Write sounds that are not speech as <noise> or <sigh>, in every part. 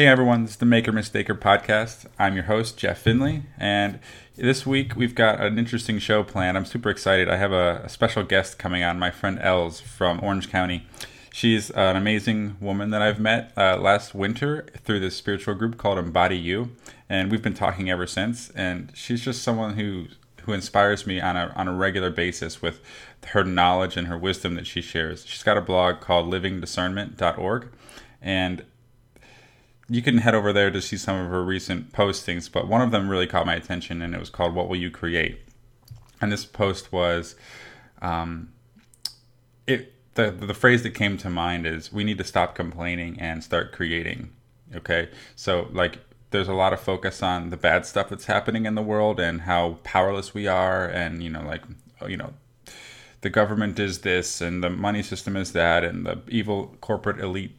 Hey everyone, this is the Maker Mistaker podcast. I'm your host, Jeff Finley, and this week we've got an interesting show planned. I'm super excited. I have a, a special guest coming on, my friend Elz from Orange County. She's an amazing woman that I've met uh, last winter through this spiritual group called Embody You, and we've been talking ever since. And she's just someone who who inspires me on a on a regular basis with her knowledge and her wisdom that she shares. She's got a blog called livingdiscernment.org, and you can head over there to see some of her recent postings, but one of them really caught my attention, and it was called "What Will You Create?" And this post was, um, it the the phrase that came to mind is we need to stop complaining and start creating. Okay, so like there's a lot of focus on the bad stuff that's happening in the world and how powerless we are, and you know like you know the government is this and the money system is that and the evil corporate elite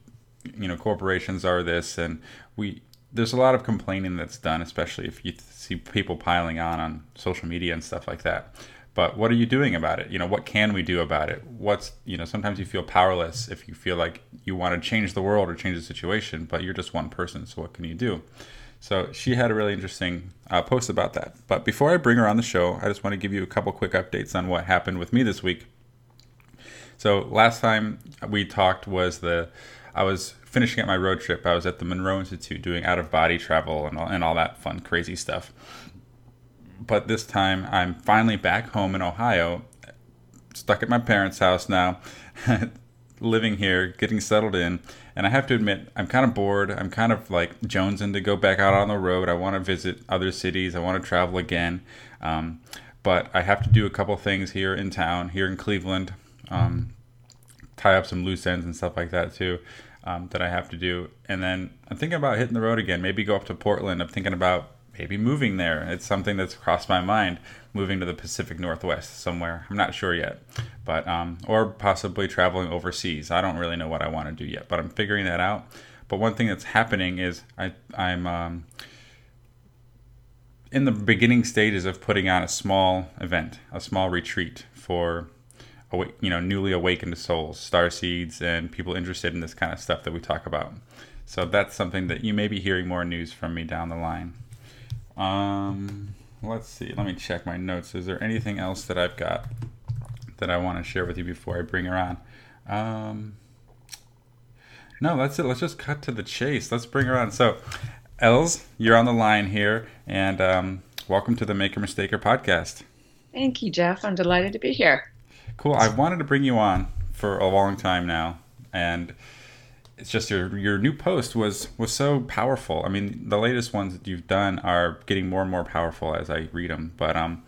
you know corporations are this and we there's a lot of complaining that's done especially if you see people piling on on social media and stuff like that. But what are you doing about it? You know what can we do about it? What's you know sometimes you feel powerless if you feel like you want to change the world or change the situation but you're just one person so what can you do? So she had a really interesting uh, post about that. But before i bring her on the show i just want to give you a couple quick updates on what happened with me this week. So last time we talked was the I was finishing up my road trip. I was at the Monroe Institute doing out of body travel and all, and all that fun, crazy stuff. But this time, I'm finally back home in Ohio, stuck at my parents' house now, <laughs> living here, getting settled in. And I have to admit, I'm kind of bored. I'm kind of like jonesing to go back out on the road. I want to visit other cities. I want to travel again. Um, but I have to do a couple things here in town, here in Cleveland. Um, tie up some loose ends and stuff like that too um, that I have to do. And then I'm thinking about hitting the road again. Maybe go up to Portland. I'm thinking about maybe moving there. It's something that's crossed my mind. Moving to the Pacific Northwest somewhere. I'm not sure yet, but um, or possibly traveling overseas. I don't really know what I want to do yet, but I'm figuring that out. But one thing that's happening is I I'm um, in the beginning stages of putting on a small event, a small retreat for you know newly awakened souls, star seeds, and people interested in this kind of stuff that we talk about. So that's something that you may be hearing more news from me down the line. Um, let's see. Let me check my notes. Is there anything else that I've got that I want to share with you before I bring her on? Um, no, that's it. Let's just cut to the chase. Let's bring her on. So, Elz, you're on the line here, and um, welcome to the Maker Mistaker podcast. Thank you, Jeff. I'm delighted to be here. Cool. I've wanted to bring you on for a long time now, and it's just your your new post was was so powerful. I mean, the latest ones that you've done are getting more and more powerful as I read them. But um,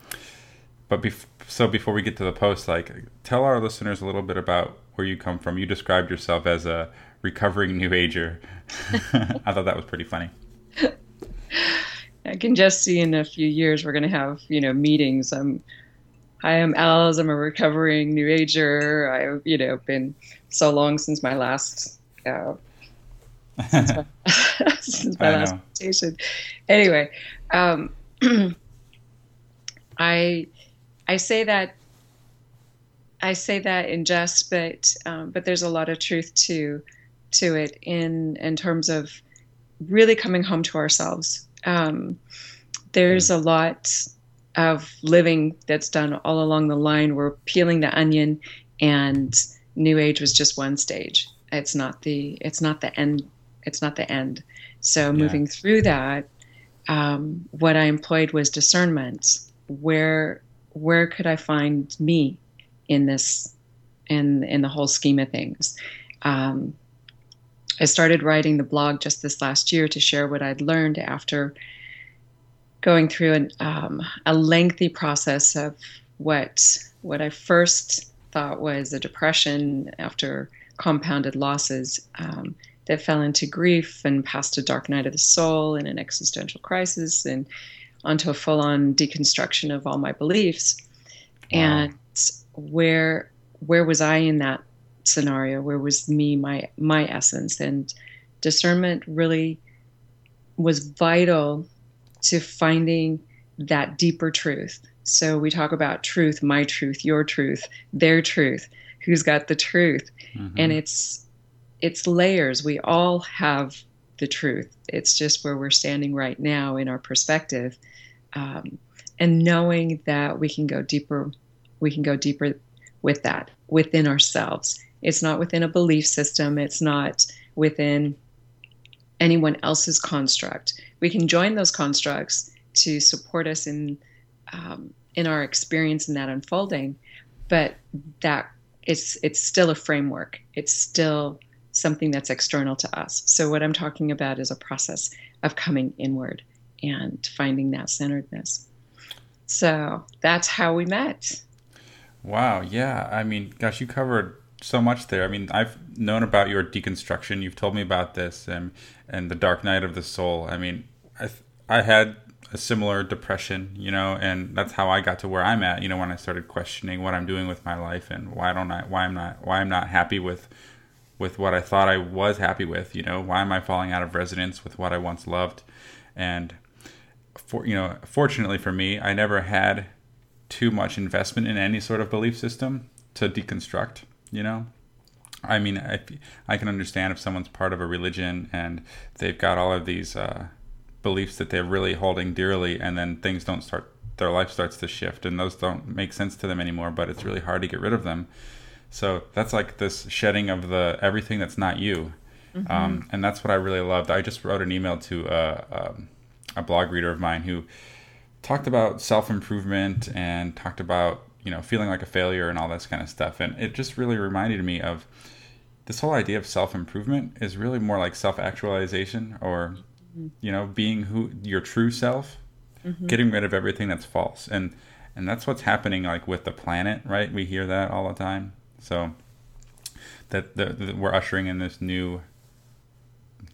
but bef- so before we get to the post, like tell our listeners a little bit about where you come from. You described yourself as a recovering new ager. <laughs> I thought that was pretty funny. <laughs> I can just see in a few years we're going to have you know meetings. I'm Hi, I'm Elz. I'm a recovering New Ager. I've, you know, been so long since my last, uh, <laughs> <laughs> since my, since my last presentation. Anyway, um, <clears throat> I, I say that, I say that in jest, but, um, but there's a lot of truth to, to it in, in terms of really coming home to ourselves. Um, there's hmm. a lot of living that's done all along the line. We're peeling the onion, and New Age was just one stage. It's not the it's not the end. It's not the end. So yeah. moving through that, um, what I employed was discernment. Where where could I find me in this in in the whole scheme of things? Um, I started writing the blog just this last year to share what I'd learned after going through an, um, a lengthy process of what what I first thought was a depression after compounded losses um, that fell into grief and past a dark night of the soul and an existential crisis and onto a full-on deconstruction of all my beliefs. Wow. And where where was I in that scenario? Where was me, my my essence? And discernment really was vital to finding that deeper truth. So we talk about truth, my truth, your truth, their truth, who's got the truth. Mm-hmm. And it's it's layers. We all have the truth. It's just where we're standing right now in our perspective, um, and knowing that we can go deeper. We can go deeper with that within ourselves. It's not within a belief system. It's not within anyone else's construct. We can join those constructs to support us in um, in our experience in that unfolding, but that it's it's still a framework. It's still something that's external to us. So what I'm talking about is a process of coming inward and finding that centeredness. So that's how we met. Wow. Yeah. I mean, gosh, you covered so much there. I mean, I've known about your deconstruction. You've told me about this and and the dark night of the soul. I mean, I I had a similar depression, you know, and that's how I got to where I'm at. You know, when I started questioning what I'm doing with my life and why don't I why I'm not why I'm not happy with with what I thought I was happy with. You know, why am I falling out of resonance with what I once loved? And for you know, fortunately for me, I never had too much investment in any sort of belief system to deconstruct. You know, I mean, I, I can understand if someone's part of a religion and they've got all of these uh, beliefs that they're really holding dearly, and then things don't start, their life starts to shift, and those don't make sense to them anymore. But it's really hard to get rid of them. So that's like this shedding of the everything that's not you, mm-hmm. um, and that's what I really loved. I just wrote an email to uh, um, a blog reader of mine who talked about self improvement and talked about you know feeling like a failure and all this kind of stuff, and it just really reminded me of this whole idea of self improvement is really more like self actualization or mm-hmm. you know being who your true self, mm-hmm. getting rid of everything that's false, and and that's what's happening like with the planet, right? We hear that all the time so that, that we're ushering in this new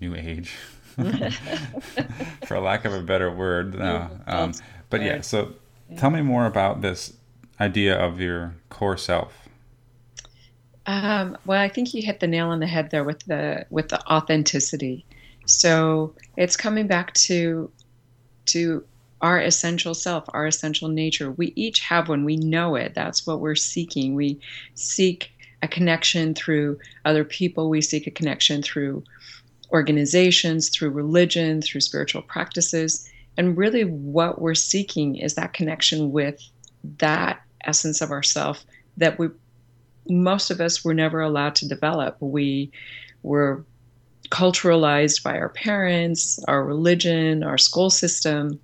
new age, <laughs> for lack of a better word. No. Um, but yeah, so tell me more about this idea of your core self. Um, well, I think you hit the nail on the head there with the with the authenticity. So it's coming back to to our essential self, our essential nature. We each have one. We know it. That's what we're seeking. We seek a connection through other people. We seek a connection through organizations, through religion, through spiritual practices. And really, what we're seeking is that connection with that essence of ourself that we, most of us, were never allowed to develop. We were culturalized by our parents, our religion, our school system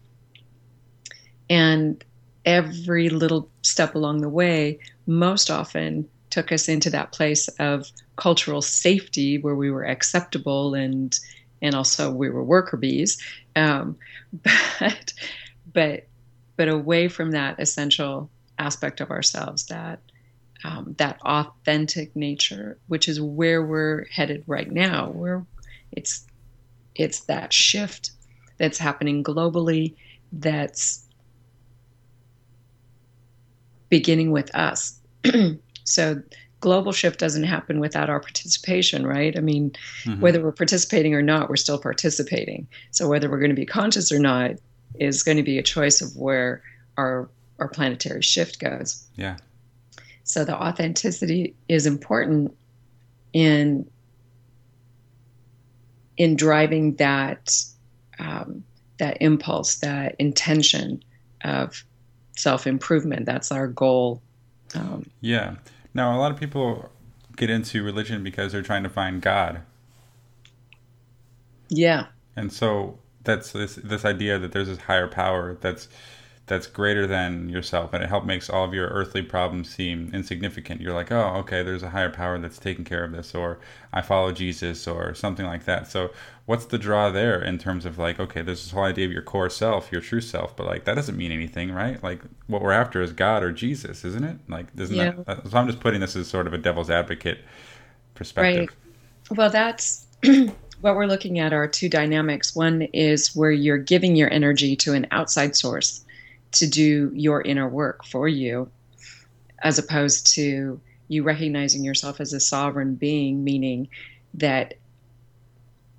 and every little step along the way, most often took us into that place of cultural safety where we were acceptable and and also we were worker bees. Um, <laughs> but but but away from that essential aspect of ourselves that um, that authentic nature, which is where we're headed right now. Where it's it's that shift that's happening globally. That's beginning with us. <clears throat> so global shift doesn't happen without our participation, right? I mean, mm-hmm. whether we're participating or not, we're still participating. So whether we're going to be conscious or not is going to be a choice of where our our planetary shift goes. Yeah. So the authenticity is important in in driving that um, that impulse, that intention of self improvement. That's our goal. Um, yeah. Now, a lot of people get into religion because they're trying to find God. Yeah. And so that's this this idea that there's this higher power that's that's greater than yourself and it helps makes all of your earthly problems seem insignificant. You're like oh okay there's a higher power that's taking care of this or i follow jesus or something like that. So what's the draw there in terms of like okay there's this whole idea of your core self your true self but like that doesn't mean anything right? Like what we're after is god or jesus isn't it? Like isn't yeah. that so i'm just putting this as sort of a devil's advocate perspective. Right. Well that's <clears throat> what we're looking at are two dynamics. One is where you're giving your energy to an outside source to do your inner work for you, as opposed to you recognizing yourself as a sovereign being, meaning that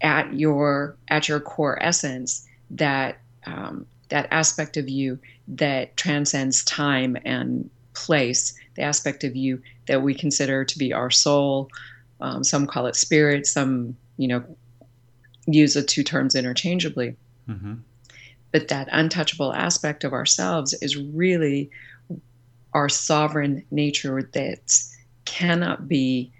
at your at your core essence, that um, that aspect of you that transcends time and place, the aspect of you that we consider to be our soul. Um, some call it spirit. Some, you know, use the two terms interchangeably. Mm-hmm. But that untouchable aspect of ourselves is really our sovereign nature that cannot be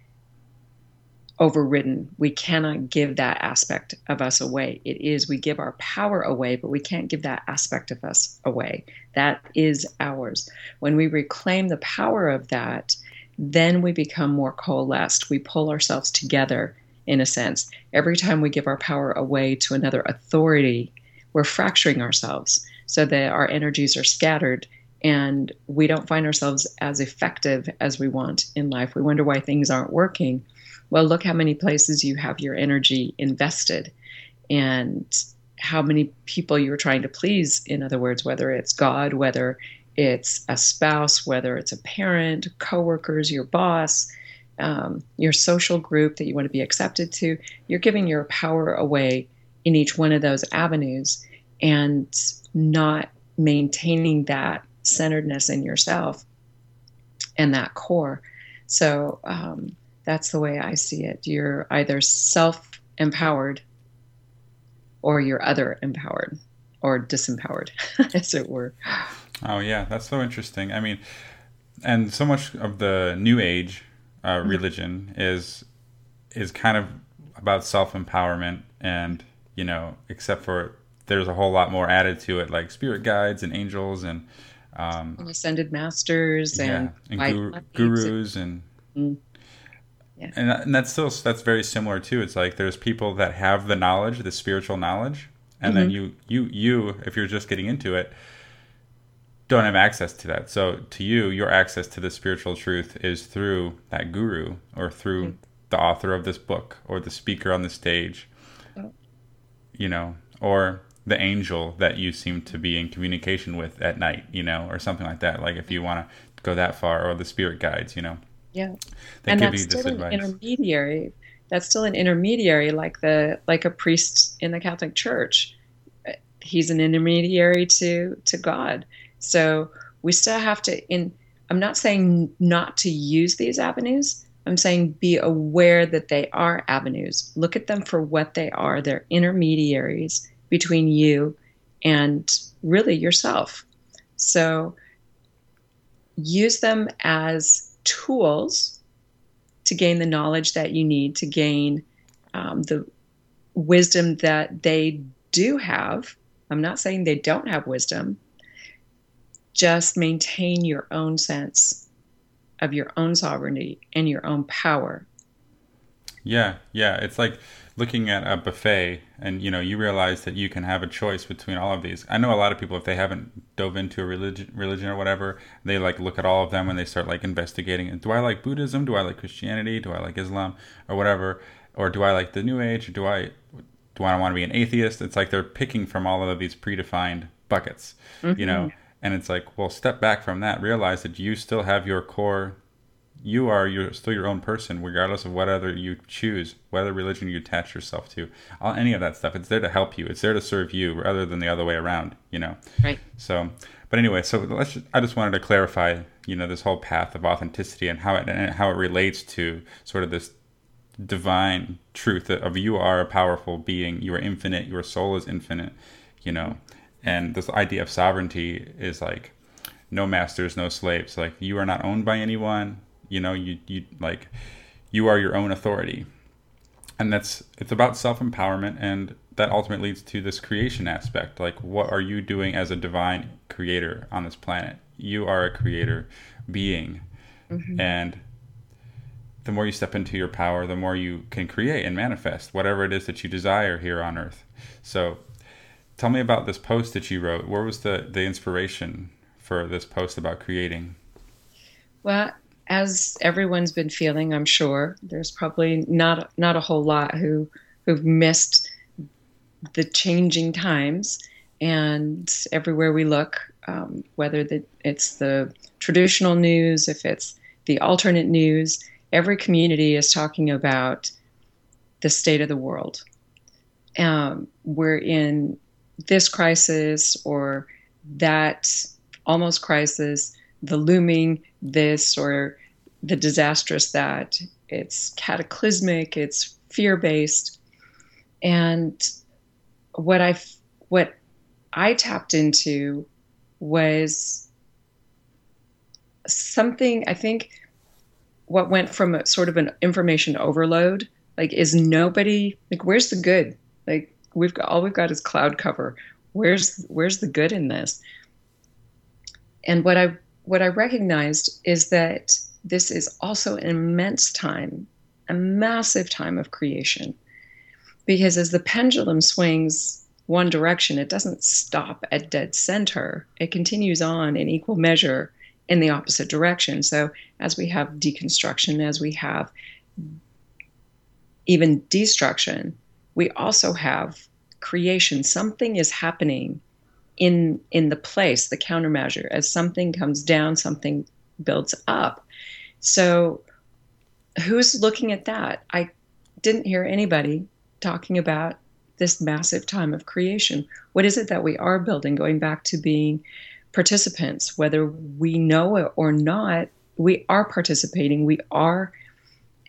overridden. We cannot give that aspect of us away. It is, we give our power away, but we can't give that aspect of us away. That is ours. When we reclaim the power of that, then we become more coalesced. We pull ourselves together in a sense. Every time we give our power away to another authority, we're fracturing ourselves so that our energies are scattered and we don't find ourselves as effective as we want in life. We wonder why things aren't working well, look how many places you have your energy invested and how many people you're trying to please. In other words, whether it's God, whether it's a spouse, whether it's a parent, coworkers, your boss, um, your social group that you want to be accepted to, you're giving your power away in each one of those avenues and not maintaining that centeredness in yourself and that core. So, um, that's the way I see it. You're either self empowered or you're other empowered or disempowered, <laughs> as it were. Oh, yeah, that's so interesting. I mean, and so much of the new age uh, mm-hmm. religion is is kind of about self empowerment and you know except for there's a whole lot more added to it like spirit guides and angels and um, ascended masters yeah, and, and guru, gurus and mm-hmm. Yeah. And, and that's still that's very similar too. It's like there's people that have the knowledge, the spiritual knowledge, and mm-hmm. then you you you if you're just getting into it don't have access to that. So to you, your access to the spiritual truth is through that guru or through mm-hmm. the author of this book or the speaker on the stage. Oh. You know, or the angel that you seem to be in communication with at night, you know, or something like that. Like if you want to go that far, or the spirit guides, you know. Yeah. That and that's still an intermediary. That's still an intermediary, like the like a priest in the Catholic Church. He's an intermediary to to God. So we still have to. In I'm not saying not to use these avenues. I'm saying be aware that they are avenues. Look at them for what they are. They're intermediaries between you and really yourself. So use them as tools to gain the knowledge that you need to gain um, the wisdom that they do have. I'm not saying they don't have wisdom. Just maintain your own sense of your own sovereignty and your own power. Yeah, yeah. It's like looking at a buffet and you know you realize that you can have a choice between all of these. I know a lot of people if they haven't dove into a religion religion or whatever they like look at all of them and they start like investigating do i like buddhism? Do i like christianity? Do i like islam? or whatever. Or do i like the new age? Or do i do i want to be an atheist? It's like they're picking from all of these predefined buckets mm-hmm. you know? And it's like well step back from that. Realize that you still have your core you are you're still your own person regardless of what other you choose whether religion you attach yourself to all, any of that stuff. It's there to help you. It's there to serve you rather than the other way around you know? Right. So but anyway so let's just, i just wanted to clarify you know this whole path of authenticity and how it and how it relates to sort of this divine truth of you are a powerful being. You are infinite. Your soul is infinite you know? And this idea of sovereignty is like no masters no slaves. Like you are not owned by anyone you know you you like you are your own authority. And that's it's about self-empowerment and that ultimately leads to this creation aspect. Like what are you doing as a divine creator on this planet? You are a creator being. Mm-hmm. and the more you step into your power the more you can create and manifest whatever it is that you desire here on earth. So tell me about this post that you wrote. Where was the the inspiration for this post about creating? Well as everyone's been feeling, I'm sure there's probably not not a whole lot who who've missed the changing times, and everywhere we look, um, whether the, it's the traditional news, if it's the alternate news, every community is talking about the state of the world. Um, we're in this crisis or that almost crisis the looming this or the disastrous that. It's cataclysmic, it's fear based. And what I what I tapped into was something I think what went from a, sort of an information overload like is nobody like where's the good like we've got all we've got is cloud cover where's where's the good in this and what i what i recognized is that this is also an immense time a massive time of creation. Because as the pendulum swings one direction it doesn't stop at dead center. It continues on in equal measure in the opposite direction. So as we have deconstruction as we have even destruction we also have creation. Something is happening in in the place the countermeasure. As something comes down something builds up. So who's looking at that? I didn't hear anybody talking about this massive time of creation. What is it that we are building? Going back to being participants whether we know it or not we are participating. We are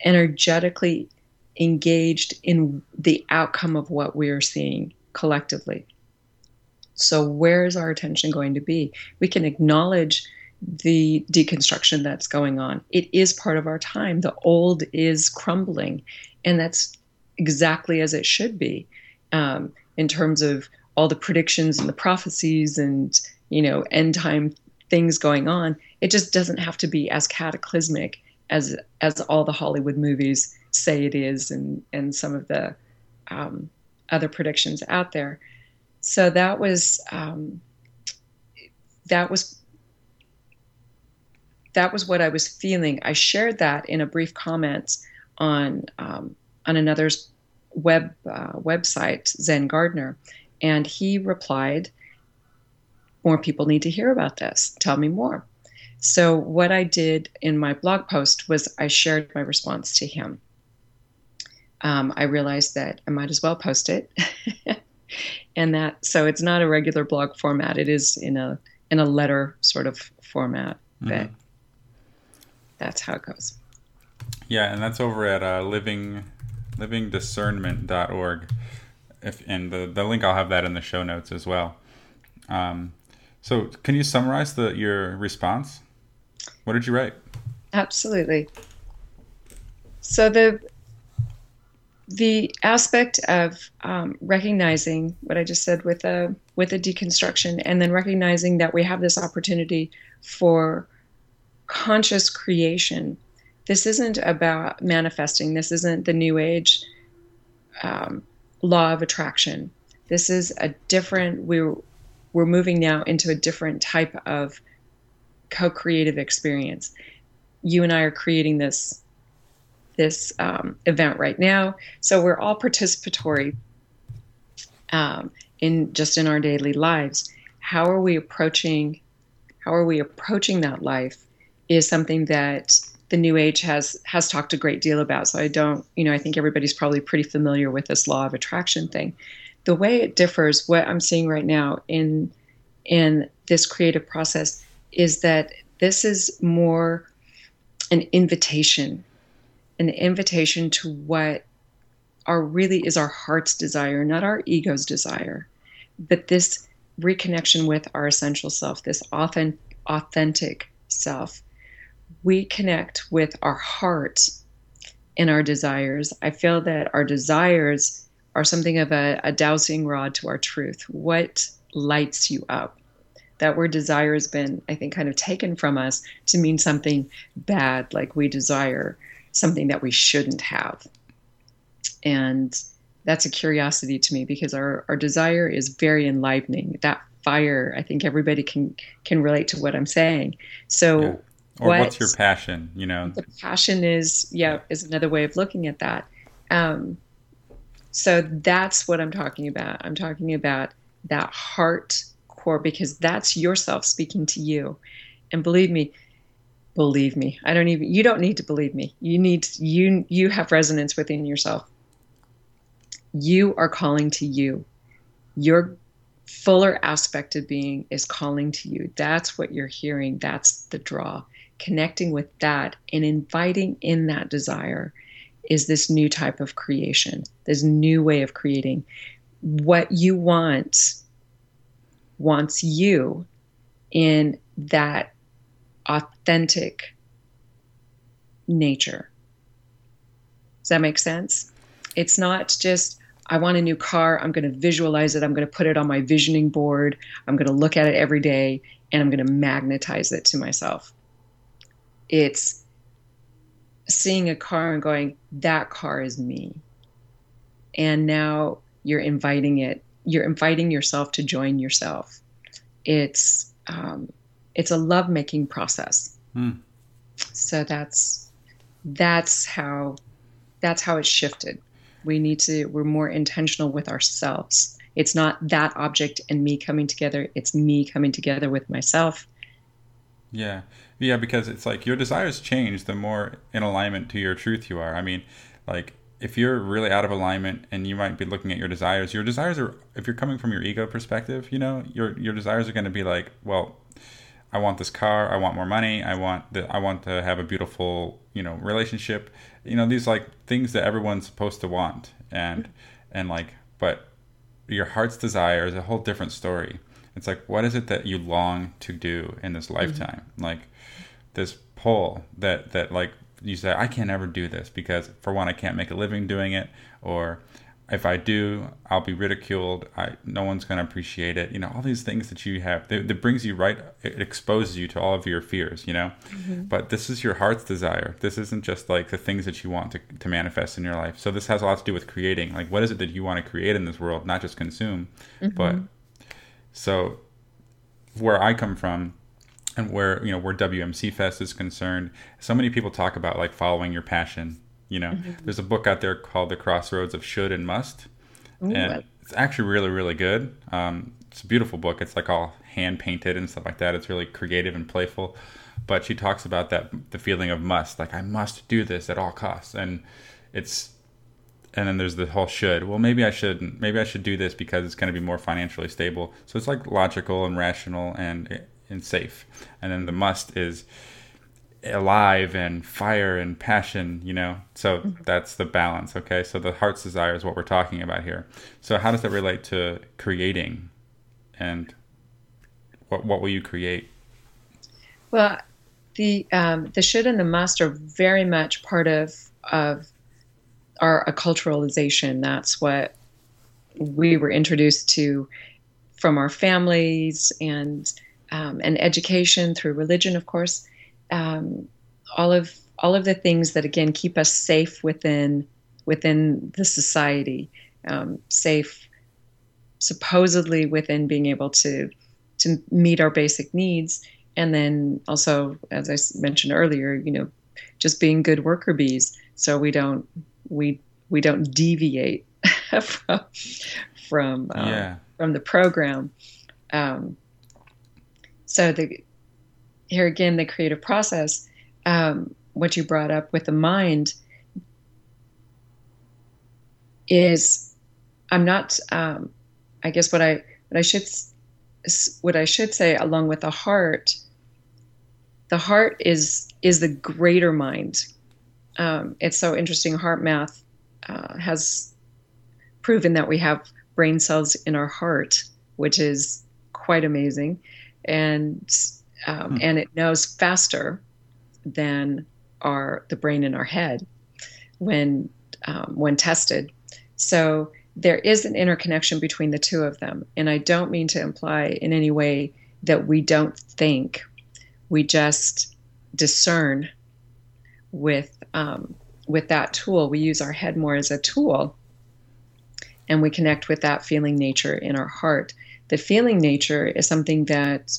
energetically engaged in the outcome of what we're seeing collectively. So, where is our attention going to be? We can acknowledge the deconstruction that's going on. It is part of our time. The old is crumbling, and that's exactly as it should be um, in terms of all the predictions and the prophecies and you know end time things going on. It just doesn't have to be as cataclysmic as as all the Hollywood movies say it is and and some of the um, other predictions out there. So that was um, that was that was what I was feeling. I shared that in a brief comment on um, on another's web uh, website, Zen Gardner, and he replied, "More people need to hear about this. Tell me more." So what I did in my blog post was I shared my response to him um, I realized that I might as well post it. <laughs> and that so it's not a regular blog format. It is in a in a letter sort of format. But mm-hmm. that's how it goes. Yeah, and that's over at uh, living livingdiscernment.org. If and the the link I'll have that in the show notes as well. Um, so can you summarize the your response? What did you write? Absolutely. So the the aspect of um, recognizing what I just said with a with a deconstruction, and then recognizing that we have this opportunity for conscious creation. This isn't about manifesting. This isn't the new age um, law of attraction. This is a different. We're we're moving now into a different type of co-creative experience. You and I are creating this this um, event right now. So we're all participatory um, in just in our daily lives. How are we approaching? How are we approaching that life? Is something that the New Age has has talked a great deal about. So I don't, you know, I think everybody's probably pretty familiar with this law of attraction thing. The way it differs, what I'm seeing right now in in this creative process, is that this is more an invitation an invitation to what our really is our heart's desire, not our ego's desire, but this reconnection with our essential self, this authentic, authentic self. We connect with our heart and our desires. I feel that our desires are something of a, a dowsing rod to our truth. What lights you up? That word desire has been, I think, kind of taken from us to mean something bad, like we desire something that we shouldn't have. And that's a curiosity to me because our, our desire is very enlivening. That fire, I think everybody can can relate to what I'm saying. So yeah. or what, what's your passion, you know? The passion is yeah, is another way of looking at that. Um, so that's what I'm talking about. I'm talking about that heart core because that's yourself speaking to you. And believe me, believe me. I don't even you don't need to believe me. You need you you have resonance within yourself. You are calling to you. Your fuller aspect of being is calling to you. That's what you're hearing. That's the draw. Connecting with that and inviting in that desire is this new type of creation, this new way of creating. What you want wants you in that authentic nature. Does that make sense? It's not just, I want a new car, I'm going to visualize it, I'm going to put it on my visioning board, I'm going to look at it every day, and I'm going to magnetize it to myself. It's seeing a car and going, that car is me. And now you're inviting it, you're inviting yourself to join yourself. It's, um, it's a love making process. Mm. So that's, that's how, that's how it's shifted. We need to, we're more intentional with ourselves. It's not that object and me coming together. It's me coming together with myself. Yeah. Yeah, because it's like your desires change the more in alignment to your truth you are. I mean, like if you're really out of alignment and you might be looking at your desires, your desires are if you're coming from your ego perspective, you know, your your desires are going to be like, well, I want this car, I want more money, I want the I want to have a beautiful, you know, relationship. You know, these like things that everyone's supposed to want. And and like but your heart's desire is a whole different story. It's like what is it that you long to do in this mm-hmm. lifetime? Mm-hmm. Like this pull that that like you say I can't ever do this because for one I can't make a living doing it or if I do I'll be ridiculed I no one's going to appreciate it you know all these things that you have that, that brings you right it exposes you to all of your fears you know mm-hmm. but this is your heart's desire this isn't just like the things that you want to, to manifest in your life so this has a lot to do with creating like what is it that you want to create in this world not just consume mm-hmm. but so where I come from and where you know where WMC Fest is concerned, so many people talk about like following your passion. You know, mm-hmm. there's a book out there called The Crossroads of Should and Must, Ooh, and it's actually really really good. Um, it's a beautiful book. It's like all hand painted and stuff like that. It's really creative and playful. But she talks about that the feeling of must, like I must do this at all costs, and it's and then there's the whole should. Well, maybe I shouldn't. Maybe I should do this because it's going to be more financially stable. So it's like logical and rational and and safe. And then the must is alive and fire and passion, you know? So mm-hmm. that's the balance, okay? So the heart's desire is what we're talking about here. So how does that relate to creating and what what will you create? Well, the um, the should and the must are very much part of of our acculturalization. That's what we were introduced to from our families and um, and education through religion, of course, um, all of all of the things that again keep us safe within within the society, um, safe supposedly within being able to to meet our basic needs, and then also, as I mentioned earlier, you know, just being good worker bees, so we don't we we don't deviate <laughs> from from um, yeah. from the program. Um, so the here again, the creative process, um, what you brought up with the mind is, I'm not. Um, I guess what I what I should what I should say along with the heart. The heart is is the greater mind. Um, it's so interesting. HeartMath uh, has proven that we have brain cells in our heart, which is quite amazing and um, hmm. and it knows faster than our the brain in our head when um, when tested. So there is an interconnection between the two of them, and I don't mean to imply in any way that we don't think. We just discern with um, with that tool. We use our head more as a tool, and we connect with that feeling nature in our heart the feeling nature is something that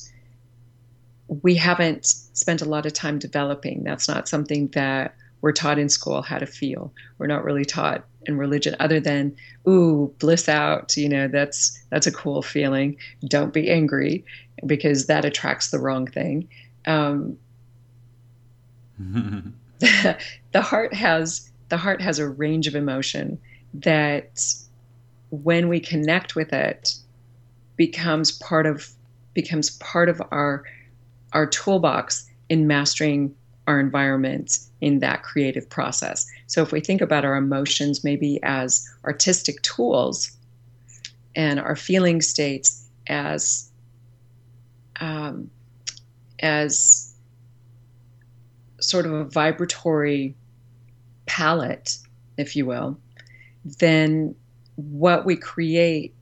we haven't spent a lot of time developing. That's not something that we're taught in school how to feel. We're not really taught in religion other than, ooh, bliss out, you know, that's that's a cool feeling. Don't be angry because that attracts the wrong thing. Um, <laughs> the heart has the heart has a range of emotion that when we connect with it, becomes part of becomes part of our our toolbox in mastering our environment in that creative process. So if we think about our emotions maybe as artistic tools and our feeling states as um, as sort of a vibratory palette, if you will, then what we create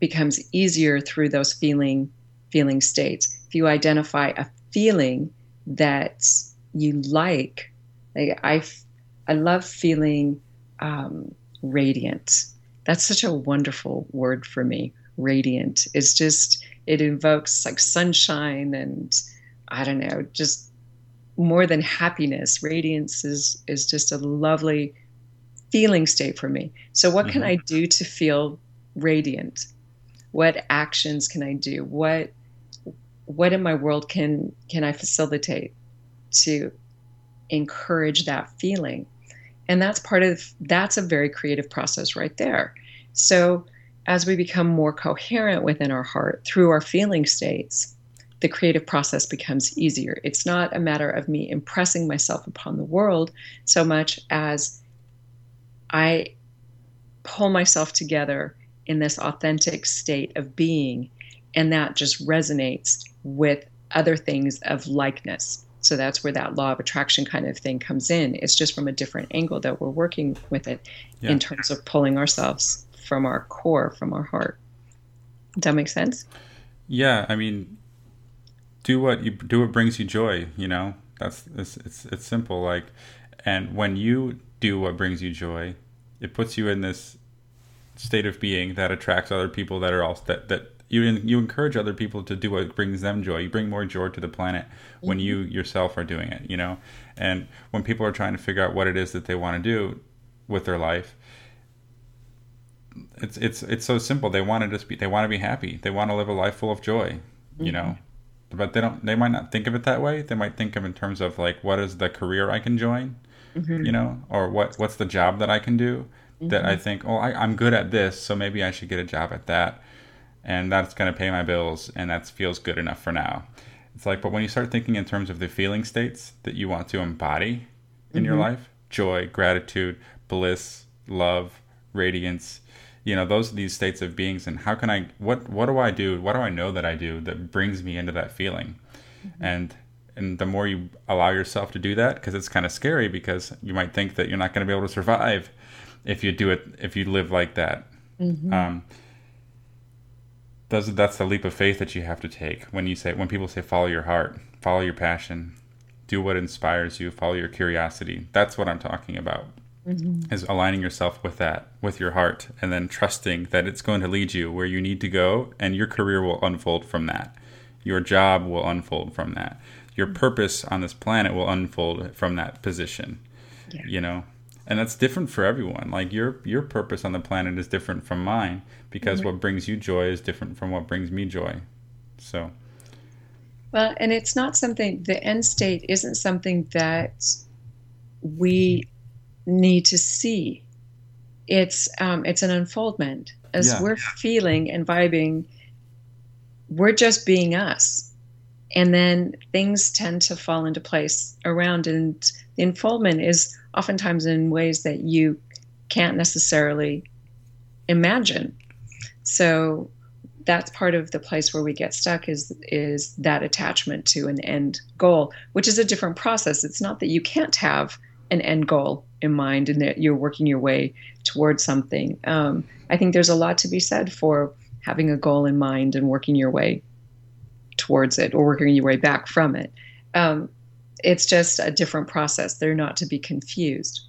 becomes easier through those feeling feeling states. If you identify a feeling that you like, like I, I love feeling um, radiant. That's such a wonderful word for me. Radiant is just it invokes like sunshine and I don't know, just more than happiness. Radiance is is just a lovely feeling state for me. So what mm-hmm. can I do to feel radiant? What actions can I do? What what in my world can can I facilitate to encourage that feeling? And that's part of that's a very creative process right there. So as we become more coherent within our heart through our feeling states, the creative process becomes easier. It's not a matter of me impressing myself upon the world so much as I pull myself together in this authentic state of being, and that just resonates with other things of likeness. So that's where that law of attraction kind of thing comes in. It's just from a different angle that we're working with it yeah. in terms of pulling ourselves from our core, from our heart. Does that make sense? Yeah, I mean, do what you do. What brings you joy. You know, that's it's it's, it's simple. Like, and when you do what brings you joy, it puts you in this state of being that attracts other people that are also that that you you encourage other people to do what brings them joy. You bring more joy to the planet when mm-hmm. you yourself are doing it. You know, and when people are trying to figure out what it is that they want to do with their life, it's it's it's so simple. They want to just be they want to be happy. They want to live a life full of joy, mm-hmm. you know. But they don't they might not think of it that way. They might think of in terms of like what is the career I can join, mm-hmm. you know, or what what's the job that I can do mm-hmm. that I mm-hmm. think, "Oh, I, I'm good at this, so maybe I should get a job at that." And that's going to pay my bills and that feels good enough for now. It's like but when you start thinking in terms of the feeling states that you want to embody in your mm-hmm. life, joy, gratitude, bliss, love, radiance, you know those are these states of beings and how can i what what do i do what do i know that i do that brings me into that feeling mm-hmm. and and the more you allow yourself to do that because it's kind of scary because you might think that you're not going to be able to survive if you do it if you live like that mm-hmm. um those, that's the leap of faith that you have to take when you say when people say follow your heart follow your passion do what inspires you follow your curiosity that's what i'm talking about mm-hmm. is aligning yourself with that, with your heart, and then trusting that it's going to lead you where you need to go, and your career will unfold from that. Your job will unfold from that. Your mm-hmm. purpose on this planet will unfold from that position. Yeah. You know, and that's different for everyone. Like your your purpose on the planet is different from mine because mm-hmm. what brings you joy is different from what brings me joy. So. Well, and it's not something. The end state isn't something that we need to see. It's um, it's an unfoldment as yeah. we're feeling and vibing. We're just being us, and then things tend to fall into place around. And the unfoldment is oftentimes in ways that you can't necessarily imagine. So that's part of the place where we get stuck is is that attachment to an end goal, which is a different process. It's not that you can't have an end goal in mind and that you're working your way towards something. Um, I think there's a lot to be said for having a goal in mind and working your way towards it or working your way back from it. Um, it's just a different process. They're not to be confused.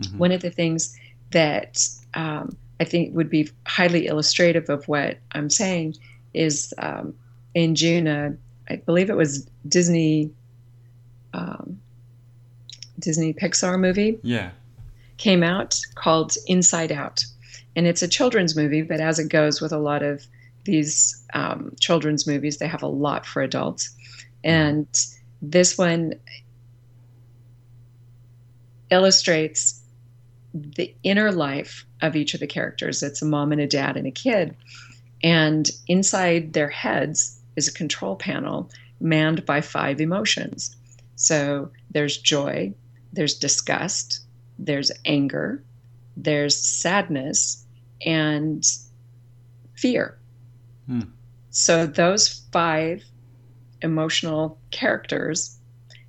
Mm-hmm. One of the things that um, I think would be highly illustrative of what I'm saying is um, in June, uh, I believe it was Disney um, Disney Pixar movie. Yeah. Came out called Inside Out. And it's a children's movie, but as it goes with a lot of these um, children's movies, they have a lot for adults. And this one illustrates the inner life of each of the characters. It's a mom and a dad and a kid. And inside their heads is a control panel manned by five emotions So there's joy, there's disgust, there's anger, there's sadness, and fear. Hmm. So those five emotional characters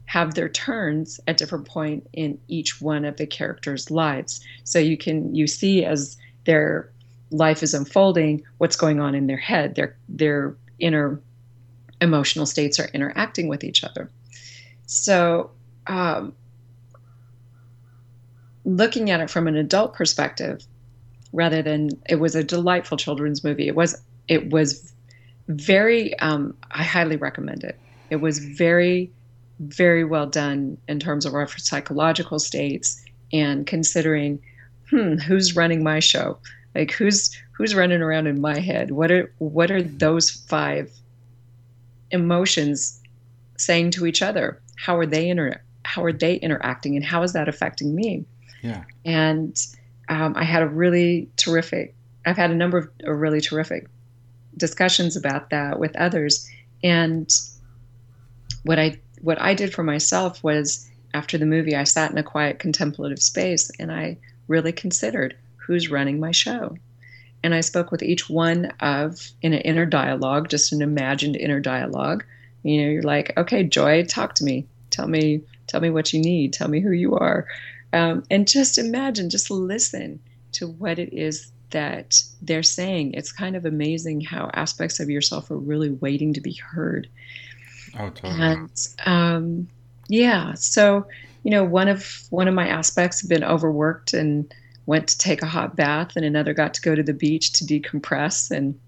have their turns at different point in each one of the characters' lives. So you can you see as their life is unfolding what's going on in their head. Their their inner emotional states are interacting with each other. So um, looking at it from an adult perspective, rather than it was a delightful children's movie. It was it was very um, I highly recommend it. It was very very well done in terms of our psychological states and considering hmm who's running my show? Like who's who's running around in my head? What are what are those five emotions saying to each other? How are they inter- how are they interacting and how is that affecting me? Yeah. And um, i had a really terrific i've had a number of really terrific discussions about that with others and what i what I did for myself was after the movie, I sat in a quiet contemplative space and I really considered who's running my show. And I spoke with each one of in an inner dialogue, just an imagined inner dialogue. You know, you're like, okay, Joy, talk to me. Tell me, tell me what you need. Tell me who you are. Um, and just imagine, just listen to what it is that they're saying. It's kind of amazing how aspects of yourself are really waiting to be heard. Oh, totally. And um, yeah, so you know, one of one of my aspects had been overworked and went to take a hot bath, and another got to go to the beach to decompress, and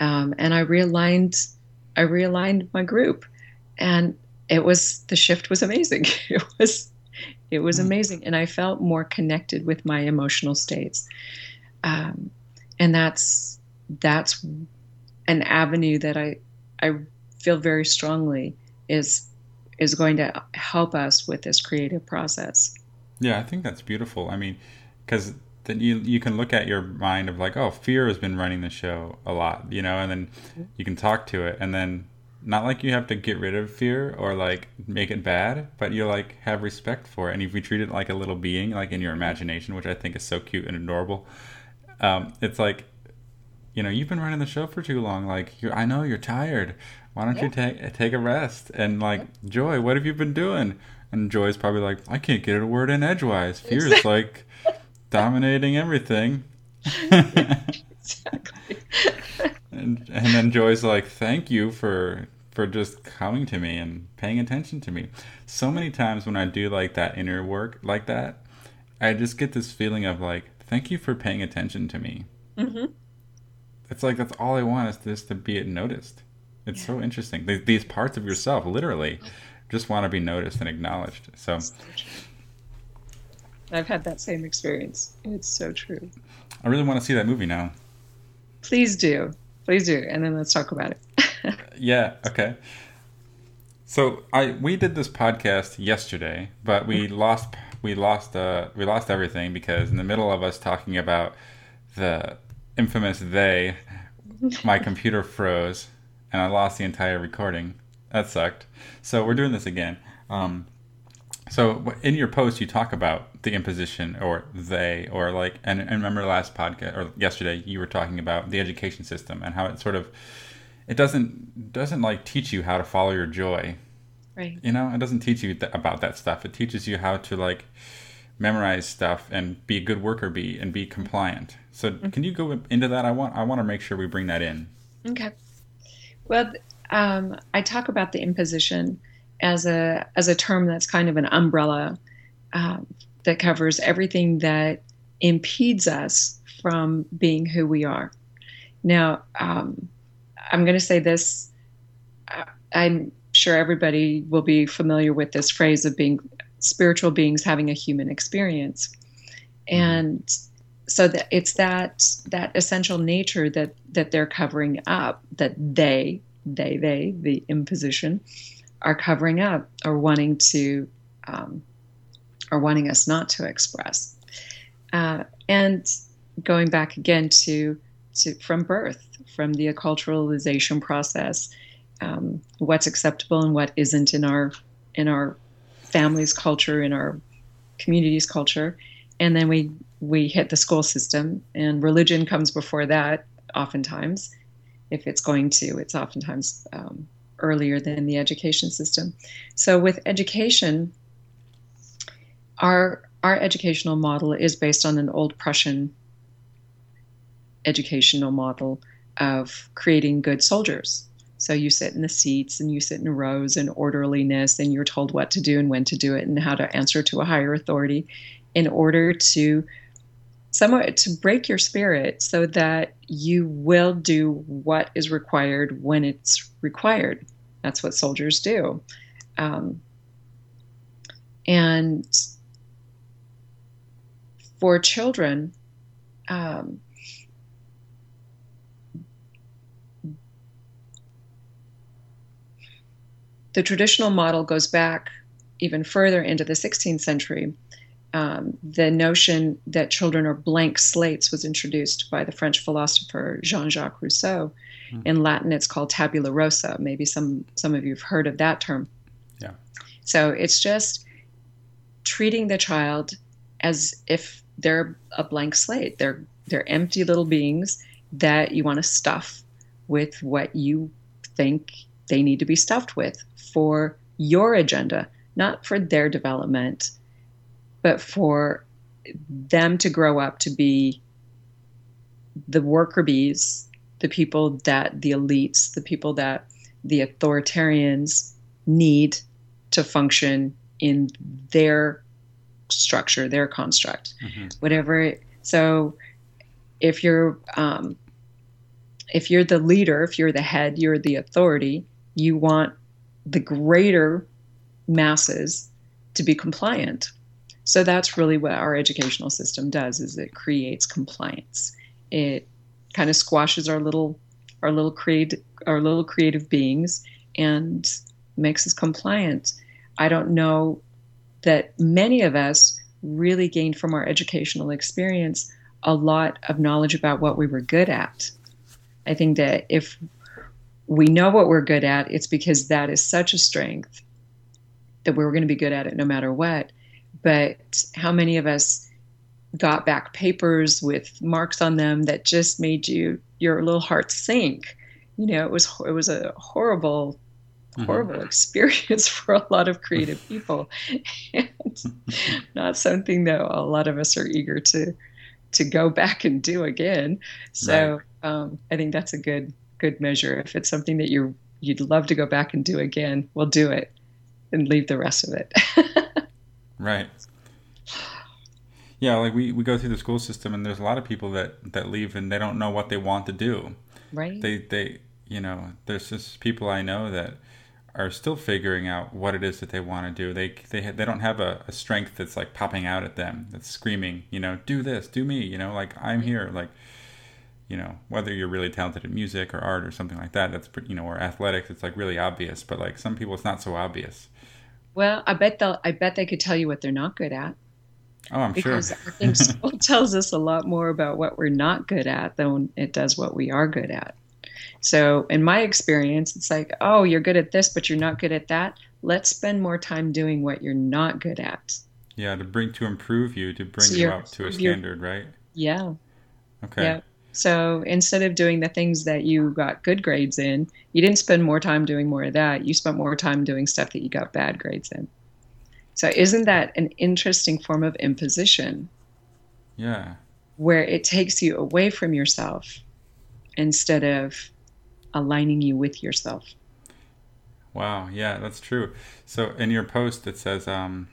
um, and I realigned I realigned my group, and it was the shift was amazing. <laughs> It was it was mm. amazing, and I felt more connected with my emotional states, um, and that's that's an avenue that I I feel very strongly is is going to help us with this creative process. Yeah, I think that's beautiful. I mean, because then you you can look at your mind of like, oh, fear has been running the show a lot, you know, and then you can talk to it, and then not like you have to get rid of fear or like make it bad, but you like have respect for it, and if you treat it like a little being, like in your imagination, which I think is so cute and adorable, um, it's like, you know, you've been running the show for too long. Like, I know you're tired why don't yeah. you take take a rest? And like, Joy, what have you been doing? And Joy's probably like, I can't get a word in edgewise. <laughs> Fear is like dominating everything. <laughs> exactly. <laughs> and and then Joy's like, thank you for for just coming to me and paying attention to me. So many times when I do like that inner work like that, I just get this feeling of like, thank you for paying attention to me. Mm-hmm. It's like that's all I want is just to be noticed. It's yeah. so interesting. These parts of yourself, literally, just want to be noticed and acknowledged. So, I've had that same experience. It's so true. I really want to see that movie now. Please do. Please do. And then let's talk about it. <laughs> yeah. Okay. So I we did this podcast yesterday, but we mm-hmm. lost we lost uh we lost everything because in the middle of us talking about the infamous they, my <laughs> computer froze and I lost the entire recording. That sucked. So we're doing this again. Um, so in your post, you talk about the imposition or they or like, and, and remember last podcast or yesterday you were talking about the education system and how it sort of it doesn't doesn't like teach you how to follow your joy. Right. You know, it doesn't teach you th- about that stuff. It teaches you how to like memorize stuff and be a good worker bee and be compliant. So mm-hmm. can you go into that? I want I want to make sure we bring that in. Okay. Well, um, I talk about the imposition as a as a term that's kind of an umbrella um, that covers everything that impedes us from being who we are. Now, um, I'm going to say this. Uh, I'm sure everybody will be familiar with this phrase of being spiritual beings having a human experience, and so that it's that that essential nature that that they're covering up that they they they the imposition are covering up or wanting to um, or wanting us not to express uh, and going back again to to from birth from the acculturalization process um, what's acceptable and what isn't in our in our family's culture, in our community's culture, and then we we hit the school system, and religion comes before that. Oftentimes, if it's going to, it's oftentimes um, earlier than the education system. So with education, our our educational model is based on an old Prussian educational model of creating good soldiers. So you sit in the seats and you sit in rows and orderliness, and you're told what to do and when to do it and how to answer to a higher authority in order to somewhat to break your spirit so that you will do what is required when it's required. That's what soldiers do. Um, and for children, um, the traditional model goes back even further into the 16th century. Um, the notion that children are blank slates was introduced by the French philosopher Jean-Jacques Rousseau. Mm. In Latin, it's called tabula rasa. Maybe some some of you have heard of that term. Yeah. So it's just treating the child as if they're a blank slate. They're they're empty little beings that you want to stuff with what you think they need to be stuffed with for your agenda, not for their development, but for them to grow up to be the worker bees, the people that the elites, the people that the authoritarians need to function in their structure, their construct, mm-hmm. whatever. So, if you're um, if you're the leader, if you're the head, you're the authority. You want the greater masses to be compliant. So that's really what our educational system does is it creates compliance. It kind of squashes our little our little create our little creative beings and makes us compliant. I don't know that many of us really gained from our educational experience a lot of knowledge about what we were good at. I think that if we know what we're good at, it's because that is such a strength that we are going to be good at it no matter what. But how many of us got back papers with marks on them that just made you your little heart sink? You know, it was it was a horrible mm-hmm. horrible mm-hmm. <laughs> experience <laughs> for a lot of creative people <laughs> and not something that a lot of us are eager to to go back and do again so right. um, i think that's a good good measure. If it's something that you you'd love to go back and do again, we'll do it and leave the rest of it. Right. Yeah, like we, we go through the school system and there's a lot of people that, that leave and they don't know what they want to do. Right. They they you know, there's just people I know that are still figuring out what it is that they want to do. They they they don't have a, a strength that's like popping out at them, that's screaming, you know, do this, do me, you know, like I'm here, like you know whether you're really talented at music or art or something like that that's you know or athletics it's like really obvious but like some people it's not so obvious well i bet they'll i bet they could tell you what they're not good at. Oh i'm because sure i think <laughs> school tells us a lot more about what we're not good at than it does what we are good at. So in my experience it's like oh you're good at this but you're not good at that. Let's spend more time doing what you're not good at. Yeah to bring to improve you to bring so you up to a standard right? Yeah. Okay. Yeah so instead of doing the things that you got good grades in, you didn't spend more time doing more of that. You spent more time doing stuff that you got bad grades in. So isn't that an interesting form of imposition? Yeah. Where it takes you away from yourself instead of aligning you with yourself. Wow, yeah, that's true. So in your post it says um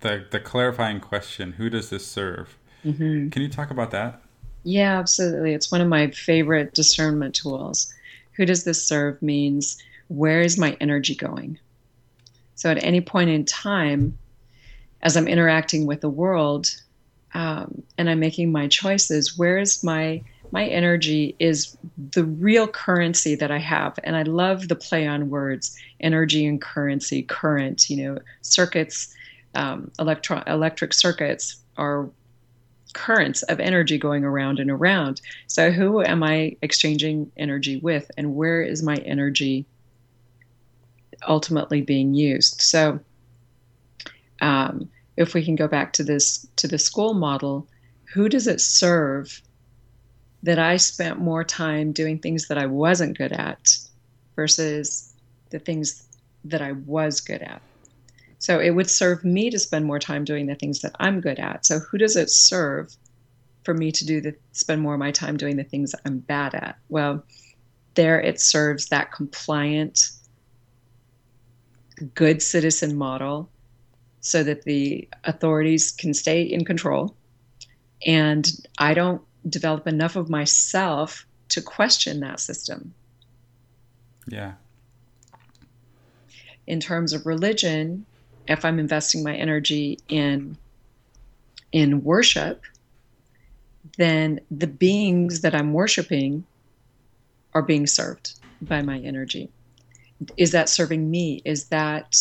the the clarifying question, who does this serve? Mm-hmm. Can you talk about that? Yeah, absolutely. It's one of my favorite discernment tools. Who does this serve means where is my energy going? So at any point in time, as I'm interacting with the world um, and I'm making my choices, where is my my energy is the real currency that I have. And I love the play on words, energy and currency, current, you know, circuits, um, electro- electric circuits are currents of energy going around and around. So, who am I exchanging energy with, and where is my energy ultimately being used. So, um, if we can go back to this to the school model, who does it serve that I spent more time doing things that I wasn't good at versus the things that I was good at? So it would serve me to spend more time doing the things that I'm good at. So who does it serve for me to do the spend more of my time doing the things that I'm bad at? Well, there it serves that compliant good citizen model so that the authorities can stay in control and I don't develop enough of myself to question that system. Yeah. In terms of religion, if I'm investing my energy in in worship, then the beings that I'm worshiping are being served by my energy. Is that serving me? Is that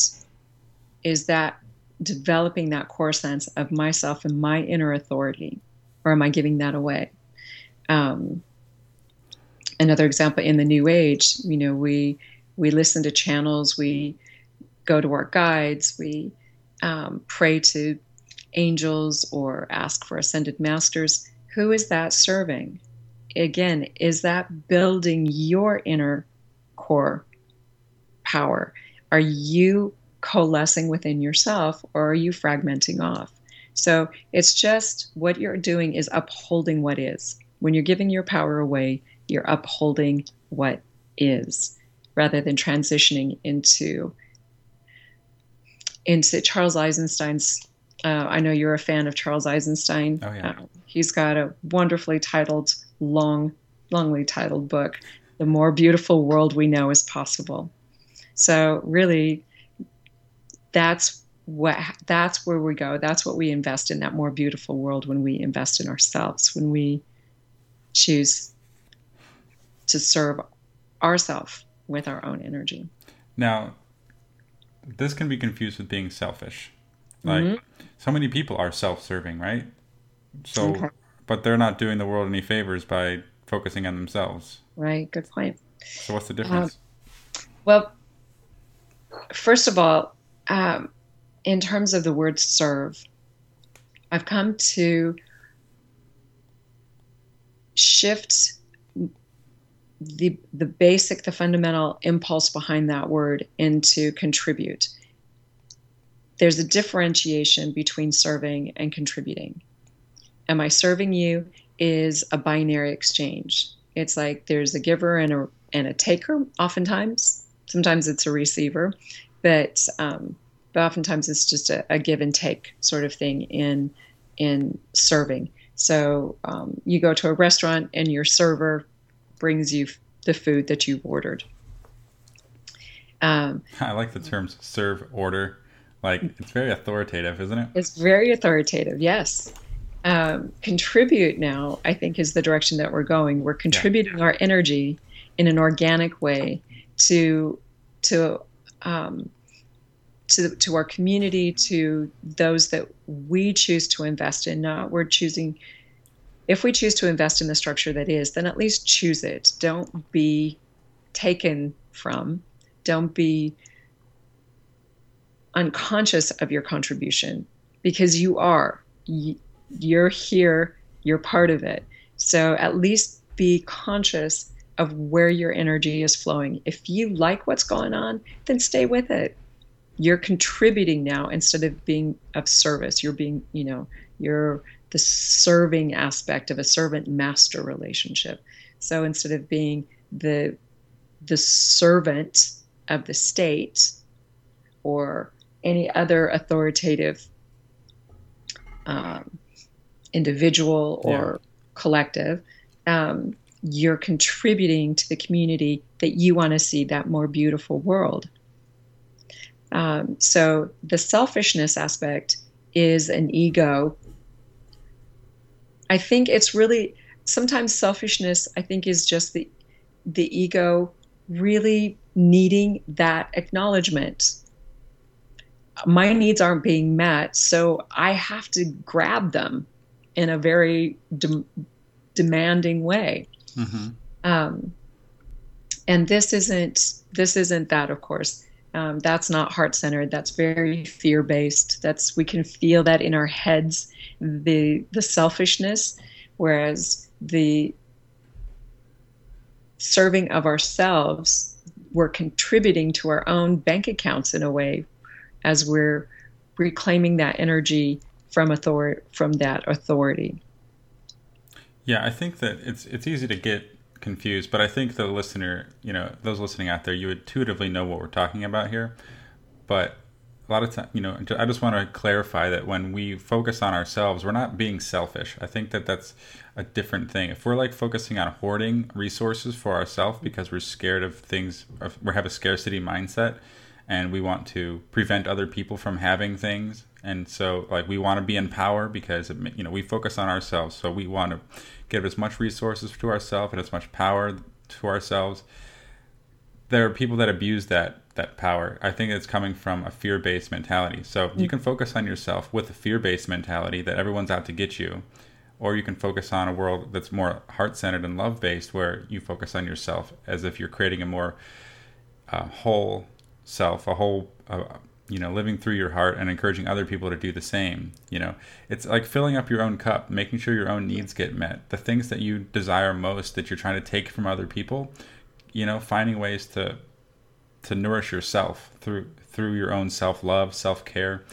is that developing that core sense of myself and my inner authority, or am I giving that away? Um, another example in the New Age, you know, we we listen to channels, we go to our guides, we um, pray to angels or ask for ascended masters. Who is that serving? Again, is that building your inner core power? Are you coalescing within yourself or are you fragmenting off? So it's just what you're doing is upholding what is. When you're giving your power away, you're upholding what is rather than transitioning into into Charles Eisenstein's. Uh, I know you're a fan of Charles Eisenstein. Oh yeah. Uh, he's got a wonderfully titled, long, longly titled book, "The More Beautiful World We Know Is Possible." So really, that's what that's where we go. That's what we invest in that more beautiful world when we invest in ourselves. When we choose to serve ourselves with our own energy. Now, this can be confused with being selfish. Like mm-hmm. so many people are self-serving, right? So okay. but they're not doing the world any favors by focusing on themselves. Right, good point. So what's the difference? Um, well, first of all, um, in terms of the word serve, I've come to shift the the basic, the fundamental impulse behind that word into contribute. There's a differentiation between serving and contributing. Am I serving you is a binary exchange. It's like there's a giver and a and a taker. Oftentimes, sometimes it's a receiver, but um, but oftentimes it's just a, a, give and take sort of thing in in serving. So um, you go to a restaurant and your server brings you the food that you've ordered. Um, <laughs> I like the terms serve order. Like it's very authoritative, isn't it? It's very authoritative. Yes. Um, contribute now, I think, is the direction that we're going. We're contributing yeah. our energy in an organic way to to um, to to our community, to those that we choose to invest in. Not we're choosing if we choose to invest in the structure that is, then at least choose it. Don't be taken from. Don't be unconscious of your contribution because you are. You're here, you're part of it. So at least be conscious of where your energy is flowing. If you like what's going on, then stay with it. You're contributing now instead of being of service. You're being, you know, you're the serving aspect of a servant master relationship. So instead of being the the servant of the state or any other authoritative um, individual or yeah. collective, um, you're contributing to the community that you want to see that more beautiful world. Um, so the selfishness aspect is an ego I think it's really sometimes selfishness. I think is just the the ego really needing that acknowledgement. My needs aren't being met, so I have to grab them in a very de- demanding way. Mm-hmm. Um, and this isn't this isn't that, of course. Um, that's not heart centered. That's very fear based. That's we can feel that in our heads, the the selfishness, whereas the serving of ourselves, we're contributing to our own bank accounts in a way, as we're reclaiming that energy from authority from that authority. Yeah, I think that it's it's easy to get confused, but I think the listener, you know, those listening out there, you intuitively know what we're talking about here. But a lot of time, you know, I just want to clarify that when we focus on ourselves, we're not being selfish. I think that that's a different thing. If we're like focusing on hoarding resources for ourselves because we're scared of things, we have a scarcity mindset, and we want to prevent other people from having things and so like we want to be in power because you know we focus on ourselves so we want to give as much resources to ourselves and as much power to ourselves there are people that abuse that that power. I think it's coming from a fear-based mentality. So you can focus on yourself with a fear-based mentality that everyone's out to get you or you can focus on a world that's more heart-centered and love-based where you focus on yourself as if you're creating a more uh, whole self a whole uh, you know living through your heart and encouraging other people to do the same you know. It's like filling up your own cup making sure your own needs get met. The things that you desire most that you're trying to take from other people you know finding ways to to nourish yourself through through your own self-love self-care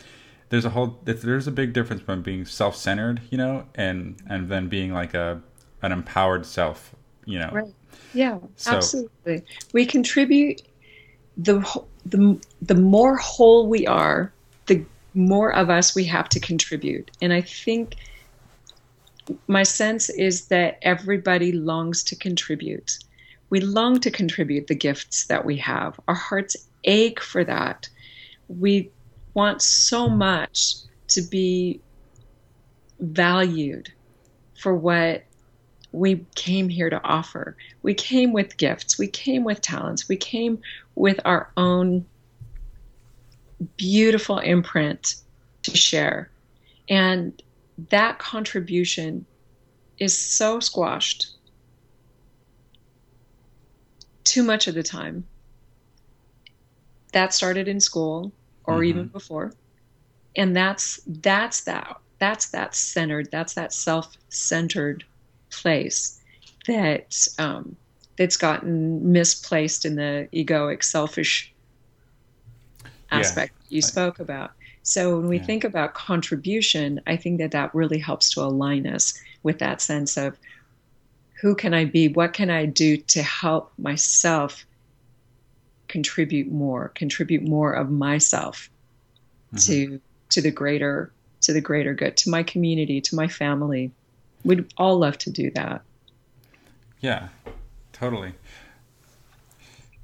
there's a whole there's a big difference from being self-centered you know and and then being like a an empowered self you know right yeah so, absolutely we contribute the the the more whole we are, the more of us we have to contribute. And I think my sense is that everybody longs to contribute. We long to contribute the gifts that we have. Our hearts ache for that. We want so much to be valued for what we came here to offer. We came with gifts, we came with talents, we came with our own beautiful imprint to share. And that contribution is so squashed too much of the time. That started in school or mm-hmm. even before. And that's that's that that's that centered, that's that self-centered place that um, that's gotten misplaced in the egoic, selfish aspect yeah. you spoke about. So when we yeah. think about contribution, I think that that really helps to align us with that sense of who can I be? What can I do to help myself contribute more, contribute more of myself mm-hmm. to to the greater to the greater good, to my community, to my family. We'd all love to do that. Yeah, totally.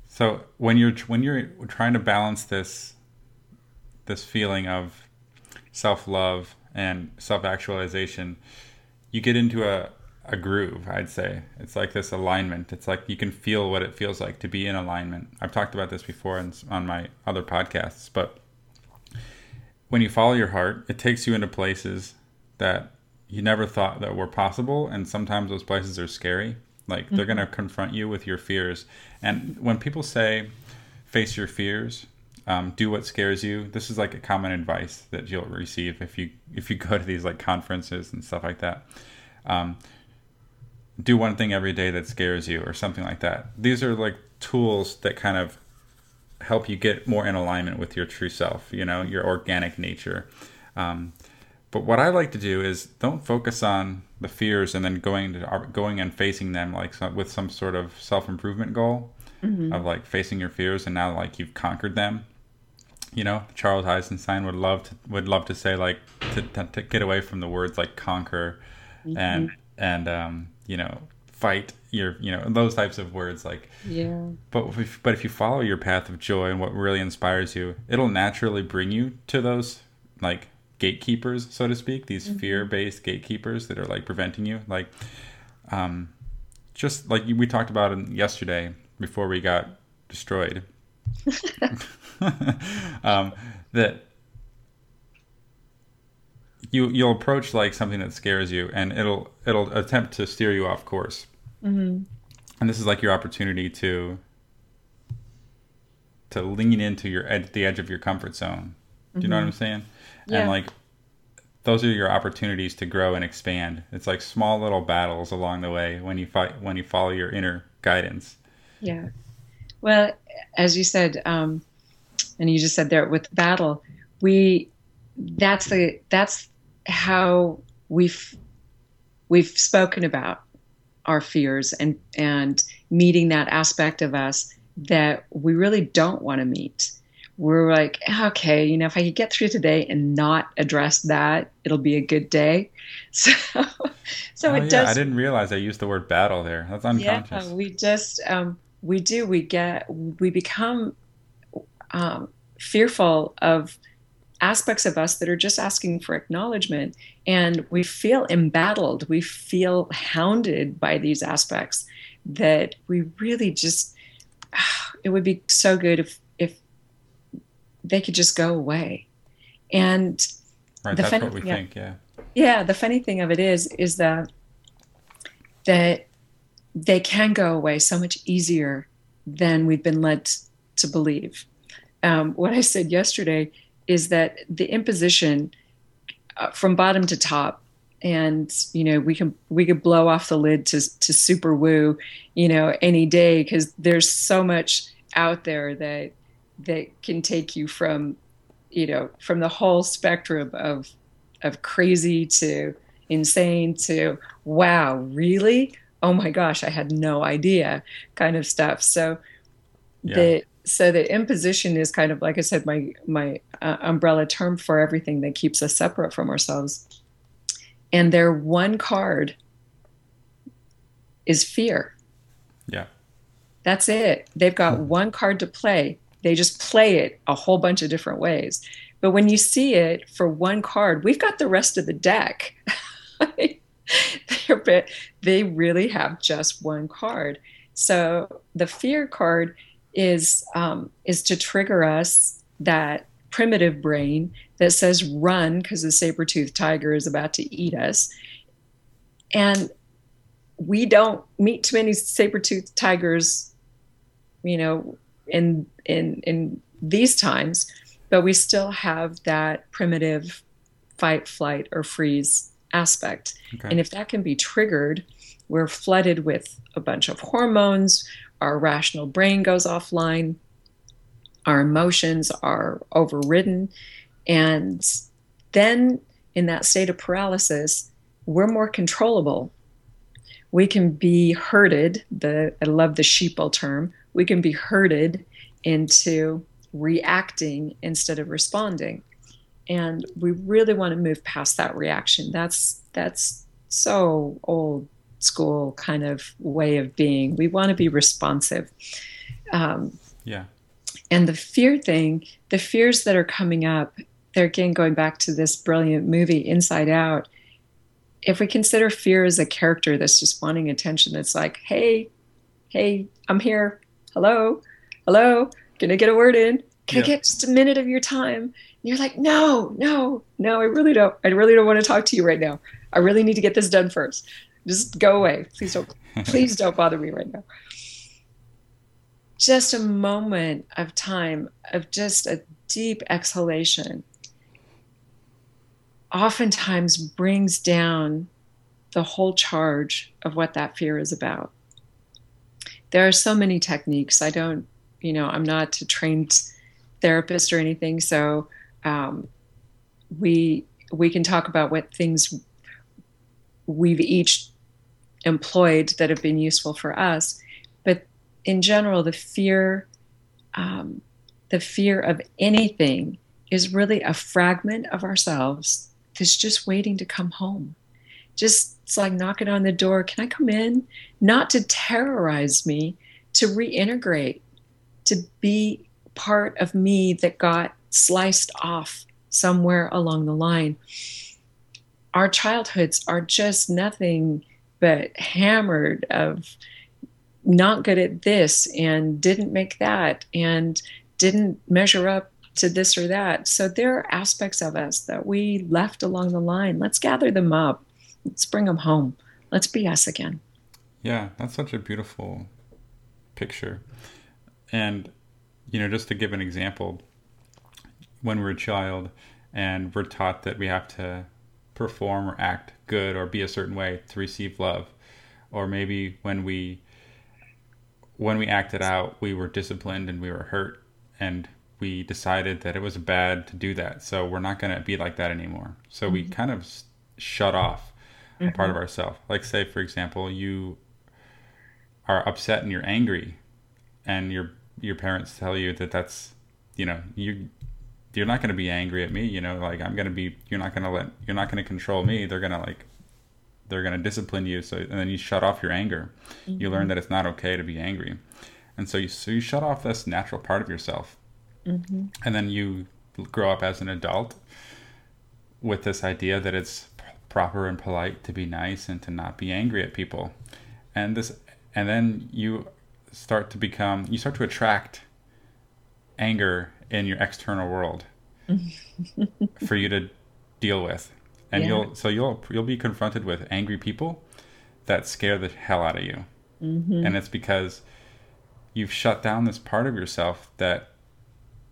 So when you're when you're trying to balance this this feeling of self love and self actualization, you get into a a groove. I'd say it's like this alignment. It's like you can feel what it feels like to be in alignment. I've talked about this before in, on my other podcasts, but when you follow your heart, it takes you into places that you never thought that were possible, and sometimes those places are scary like mm-hmm. they're going to confront you with your fears. And when people say face your fears, um, do what scares you, this is like a common advice that you'll receive if you if you go to these like conferences and stuff like that. Um, do one thing every day that scares you or something like that. These are like tools that kind of help you get more in alignment with your true self, you know, your organic nature. Um, but what I like to do is don't focus on the fears and then going to going and facing them like with some sort of self improvement goal mm-hmm. of like facing your fears and now like you've conquered them. You know, Charles Eisenstein would love to would love to say like to, to, to get away from the words like conquer mm-hmm. and and um, you know fight your you know those types of words like yeah. but if, but if you follow your path of joy and what really inspires you it'll naturally bring you to those like gatekeepers, so to speak, these mm-hmm. fear-based gatekeepers that are like preventing you, like, um, just like we talked about yesterday before we got destroyed, <laughs> <laughs> um, that you you'll approach like something that scares you, and it'll it'll attempt to steer you off course, mm-hmm. and this is like your opportunity to to lean into your ed- the edge of your comfort zone. Do you know what I'm saying? Yeah. And like those are your opportunities to grow and expand. It's like small little battles along the way when you fight when you follow your inner guidance. Yeah. Well, as you said, um, and you just said there with battle, we that's the that's how we've we've spoken about our fears and and meeting that aspect of us that we really don't want to meet. We're like, okay, you know, if I could get through today and not address that, it'll be a good day. <laughs> So, so oh, it yeah, does. I didn't realize I used the word battle there. That's unconscious. Yeah, we just um, we do we get we become um, fearful of aspects of us that are just asking for acknowledgement, and we feel embattled. We feel hounded by these aspects that we really just. <sighs> It would be so good if if they could just go away, and right, the that's funny- what we yeah. think. Yeah. yeah, the funny thing of it is, is that that they can go away so much easier than we've been led to believe. Um, what I said yesterday is that the imposition uh, from bottom to top, and you know we can we could blow off the lid to to super woo, you know, any day because there's so much out there that that can take you from you know from the whole spectrum of of crazy to insane to wow really oh my gosh i had no idea kind of stuff so Yeah. the so the imposition is kind of like i said my my uh, umbrella term for everything that keeps us separate from ourselves and their one card is fear Yeah. that's it. They've got one card to play. They just play it a whole bunch of different ways. But when you see it for one card, we've got the rest of the deck. <laughs> They're bit- they really have just one card. So the fear card is um, is to trigger us that primitive brain that says run because the saber-toothed tiger is about to eat us. And we don't meet too many saber-toothed tigers you know in in in these times but we still have that primitive fight flight or freeze aspect Okay. and if that can be triggered we're flooded with a bunch of hormones our rational brain goes offline our emotions are overridden. And then in that state of paralysis we're more controllable. We can be herded the i love the sheeple term. We can be herded into reacting instead of responding. And we really want to move past that reaction. That's that's so old school kind of way of being. We want to be responsive. Um, yeah. And the fear thing the fears that are coming up they're again going back to this brilliant movie inside out. If we consider fear as a character that's just wanting attention that's like hey hey i'm here. Hello? Hello? Can i get a word in? Can Yeah. i get just a minute of your time? And you're like no no no i really don't. I really don't want to talk to you right now. I really need to get this done first. Just go away. Please don't <laughs> please don't bother me right now just a moment of time of just a deep exhalation oftentimes brings down the whole charge of what that fear is about. There are so many techniques. I don't, you know, I'm not a trained therapist or anything, so um, we we can talk about what things we've each employed that have been useful for us. In general, the fear, um, the fear of anything, is really a fragment of ourselves that's just waiting to come home. Just it's like knocking on the door. Can I come in? Not to terrorize me, to reintegrate, to be part of me that got sliced off somewhere along the line. Our childhoods are just nothing but hammered of not good at this and didn't make that and didn't measure up to this or that. So there are aspects of us that we left along the line. Let's gather them up. Let's bring them home. Let's be us again. Yeah, that's such a beautiful picture. And you know, just to give an example, when we're a child and we're taught that we have to perform or act good or be a certain way to receive love, or maybe when we when we acted out, we were disciplined and we were hurt, and we decided that it was bad to do that. So we're not going to be like that anymore. So mm-hmm. we kind of shut off mm-hmm. a part of mm-hmm. ourselves. Like, say, for example, you are upset and you're angry, and your your parents tell you that that's, you know, you you're not going to be angry at me. You know, like I'm going to be. You're not going to let. You're not going to control me. They're going to like. They're going to discipline you. So and then you shut off your anger. Mm-hmm. You learn mm-hmm. that it's not okay to be angry, and so you so you shut off this natural part of yourself, mm-hmm. and then you grow up as an adult with this idea that it's proper and polite to be nice and to not be angry at people and this and then you start to become you start to attract anger in your external world <laughs> for you to deal with and yeah. you'll so you'll you'll be confronted with angry people that scare the hell out of you mm-hmm. and it's because you've shut down this part of yourself that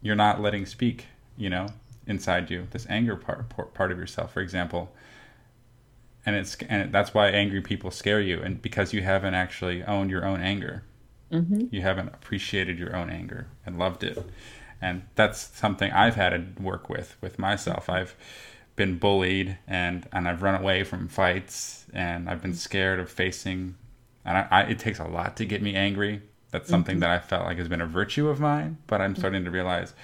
you're not letting speak you know inside you this anger part part of yourself for example and it's and that's why angry people scare you and because you haven't actually owned your own anger mm-hmm. you haven't appreciated your own anger and loved it and that's something i've had to work with with myself i've been bullied and and i've run away from fights and i've been scared of facing and I, I it takes a lot to get me angry that's something mm-hmm. that i felt like has been a virtue of mine but i'm starting to realize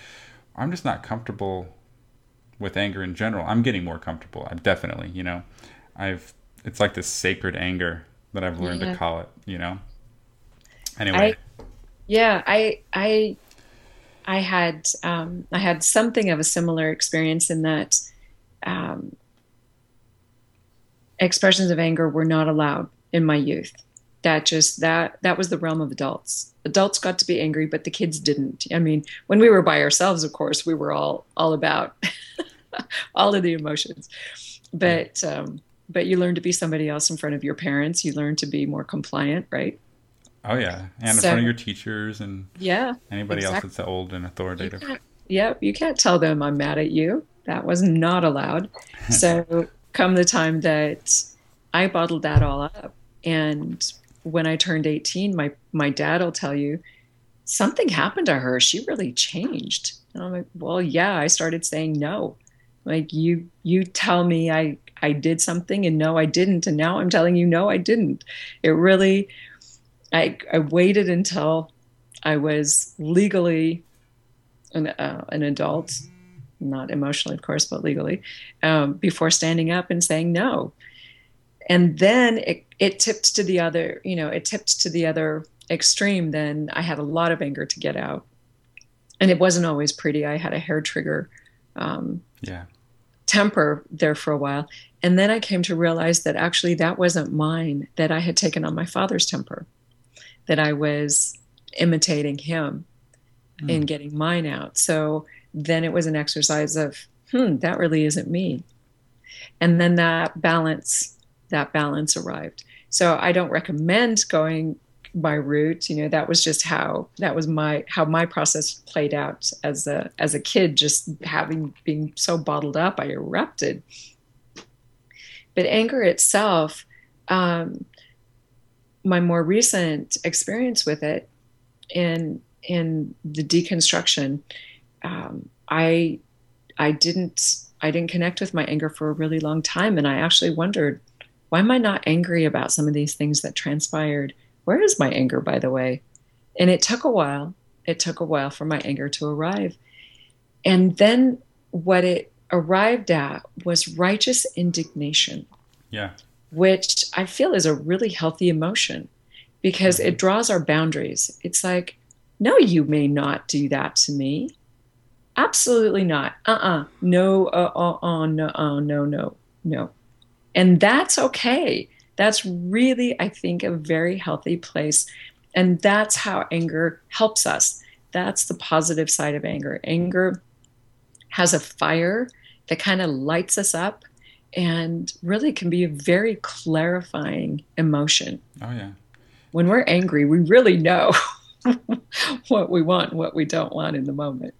i'm just not comfortable with anger in general i'm getting more comfortable i'm definitely you know I've it's like this sacred anger that I've learned yeah. to call it, you know. Anyway. I, yeah, I I I had um, I had something of a similar experience in that um, expressions of anger were not allowed in my youth. That just that that was the realm of adults. Adults got to be angry, but the kids didn't. I mean, when we were by ourselves, of course, we were all all about <laughs> all of the emotions. But um, but you learn to be somebody else in front of your parents. You learn to be more compliant, right? Oh yeah, and in front of your teachers and yeah, anybody exactly. else that's old and authoritative. Yep, you can't tell them I'm mad at you. That was not allowed. <laughs> so come the time that I bottled that all up, and when I turned 18, my my dad will tell you something happened to her. She really changed. And I'm like, well, yeah, I started saying no. Like you you tell me I I did something and no, I didn't. And now I'm telling you, no, I didn't. It really, I, I waited until I was legally an, uh, an adult, not emotionally, of course, but legally, um, before standing up and saying no. And then it, it tipped to the other, you know, it tipped to the other extreme. Then I had a lot of anger to get out. And it wasn't always pretty. I had a hair trigger. Um, yeah temper there for a while. And then I came to realize that actually that wasn't mine, that I had taken on my father's temper, that I was imitating him mm. in getting mine out. So then it was an exercise of, hmm, that really isn't me. And then that balance, that balance arrived. So I don't recommend going my route you know that was just how that was my how my process played out as a as a kid just having being so bottled up i erupted but anger itself um, my more recent experience with it in in the deconstruction um, i i didn't i didn't connect with my anger for a really long time and i actually wondered why am i not angry about some of these things that transpired where is my anger, by the way? And it took a while. It took a while for my anger to arrive. And then what it arrived at was righteous indignation. Yeah. Which I feel is a really healthy emotion because mm-hmm. it draws our boundaries. It's like, no, you may not do that to me. Absolutely not. Uh uh-uh. uh No, uh uh uh, no, uh, no, no, no. And that's okay. That's really, I think, a very healthy place. And that's how anger helps us. That's the positive side of anger. Anger has a fire that kind of lights us up and really can be a very clarifying emotion. Oh, yeah. When we're angry, we really know <laughs> what we want, what we don't want in the moment.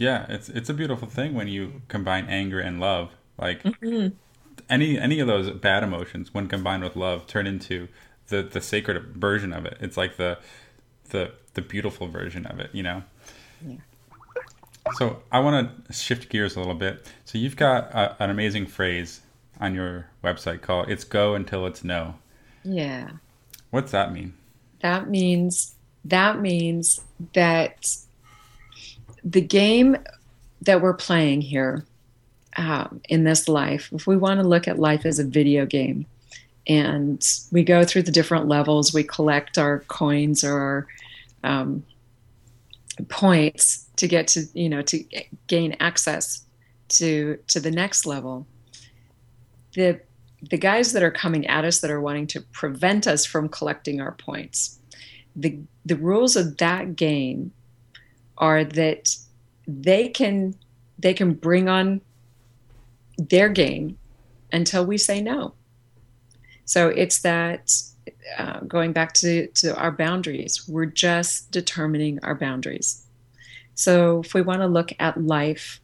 Yeah, it's it's a beautiful thing when you combine anger and love. Like mm-hmm. any any of those bad emotions, when combined with love, turn into the the sacred version of it. It's like the the the beautiful version of it. You know. Yeah. So I want to shift gears a little bit. So you've got a, an amazing phrase on your website called "It's go until it's no." Yeah. What's that mean? That means that means that the game that we're playing here um, in this life, if we want to look at life as a video game, and we go through the different levels, we collect our coins or our um, points to get to you know to gain access to to the next level. The the guys that are coming at us that are wanting to prevent us from collecting our points. The the rules of that game are that they can they can bring on their game until we say no. So it's that uh, going back to, to our boundaries, we're just determining our boundaries. So if we want to look at life,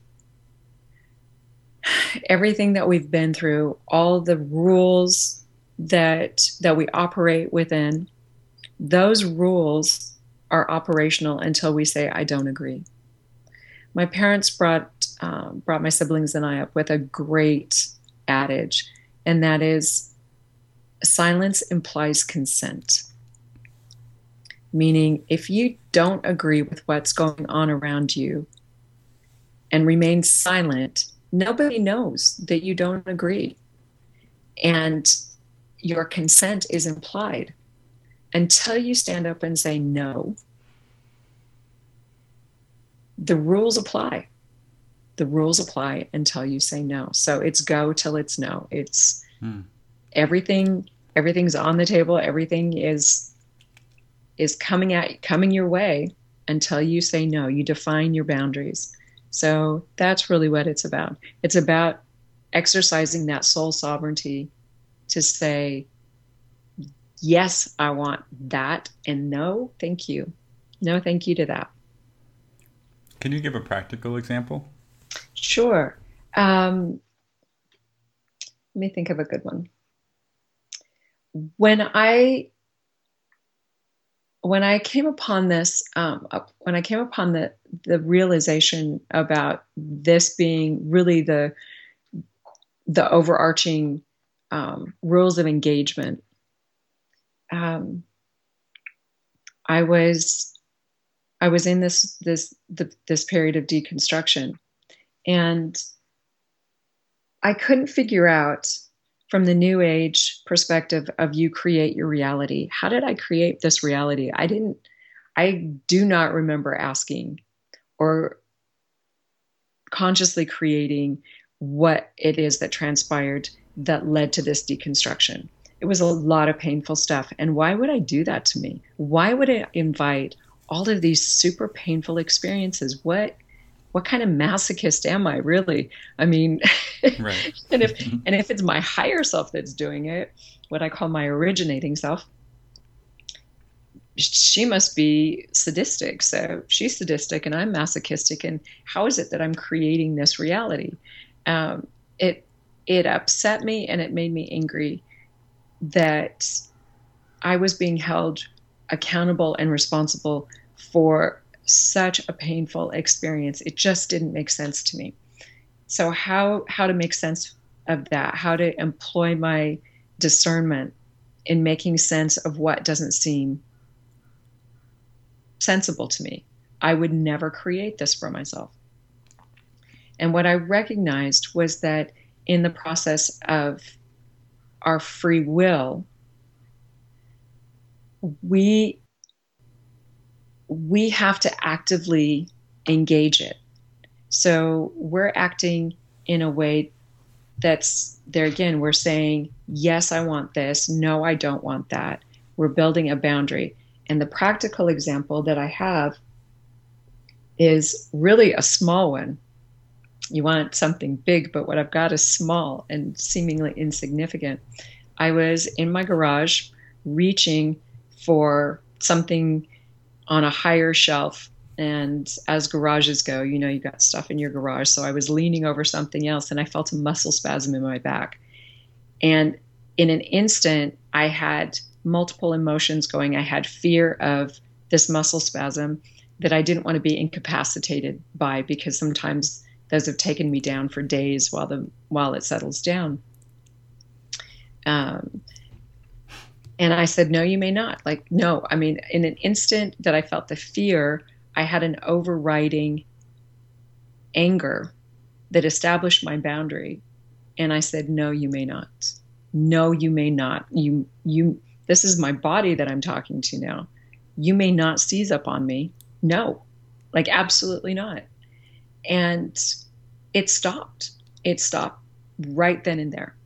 everything that we've been through, all the rules that that we operate within, those rules are operational until we say, I don't agree. My parents brought, um, brought my siblings and I up with a great adage, and that is silence implies consent. Meaning, if you don't agree with what's going on around you and remain silent, nobody knows that you don't agree. And your consent is implied until you stand up and say no, the rules apply. The rules apply until you say no. So it's go till it's no. It's hmm. everything. Everything's on the table. Everything is is coming at coming your way until you say no. You define your boundaries. So that's really what it's about. It's about exercising that soul sovereignty to say yes, I want that, and no, thank you. No, thank you to that. Can you give a practical example? Sure. Um, let me think of a good one. When I when I came upon this, um, when I came upon the the realization about this being really the the overarching um, rules of engagement um, I was I was in this this the, this period of deconstruction, and I couldn't figure out from the new age perspective of you create your reality. How did I create this reality? I didn't. I do not remember asking or consciously creating what it is that transpired that led to this deconstruction it was a lot of painful stuff. And why would I do that to me? Why would I invite all of these super painful experiences? What what kind of masochist am I really? I mean, <laughs> right. and if and if it's my higher self that's doing it, what I call my originating self, she must be sadistic. So she's sadistic and I'm masochistic. And how is it that I'm creating this reality? Um, it it upset me and it made me angry that I was being held accountable and responsible for such a painful experience. It just didn't make sense to me. So how how to make sense of that? How to employ my discernment in making sense of what doesn't seem sensible to me. I would never create this for myself. And what I recognized was that in the process of our free will, we we have to actively engage it. So we're acting in a way that's there again, we're saying, yes, I want this. No, I don't want that. We're building a boundary. And the practical example that I have is really a small one you want something big, but what I've got is small and seemingly insignificant. I was in my garage reaching for something on a higher shelf. And as garages go, you know, you got stuff in your garage. So I was leaning over something else and I felt a muscle spasm in my back. And in an instant, I had multiple emotions going. I had fear of this muscle spasm that I didn't want to be incapacitated by because sometimes those have taken me down for days while the while it settles down. Um, and I said, No, you may not. Like, no. I mean, in an instant that I felt the fear, I had an overriding anger that established my boundary. And I said, No, you may not. No, you may not. You, you, this is my body that I'm talking to now. You may not seize up on me. No, like, absolutely not. And it stopped. It stopped right then and there.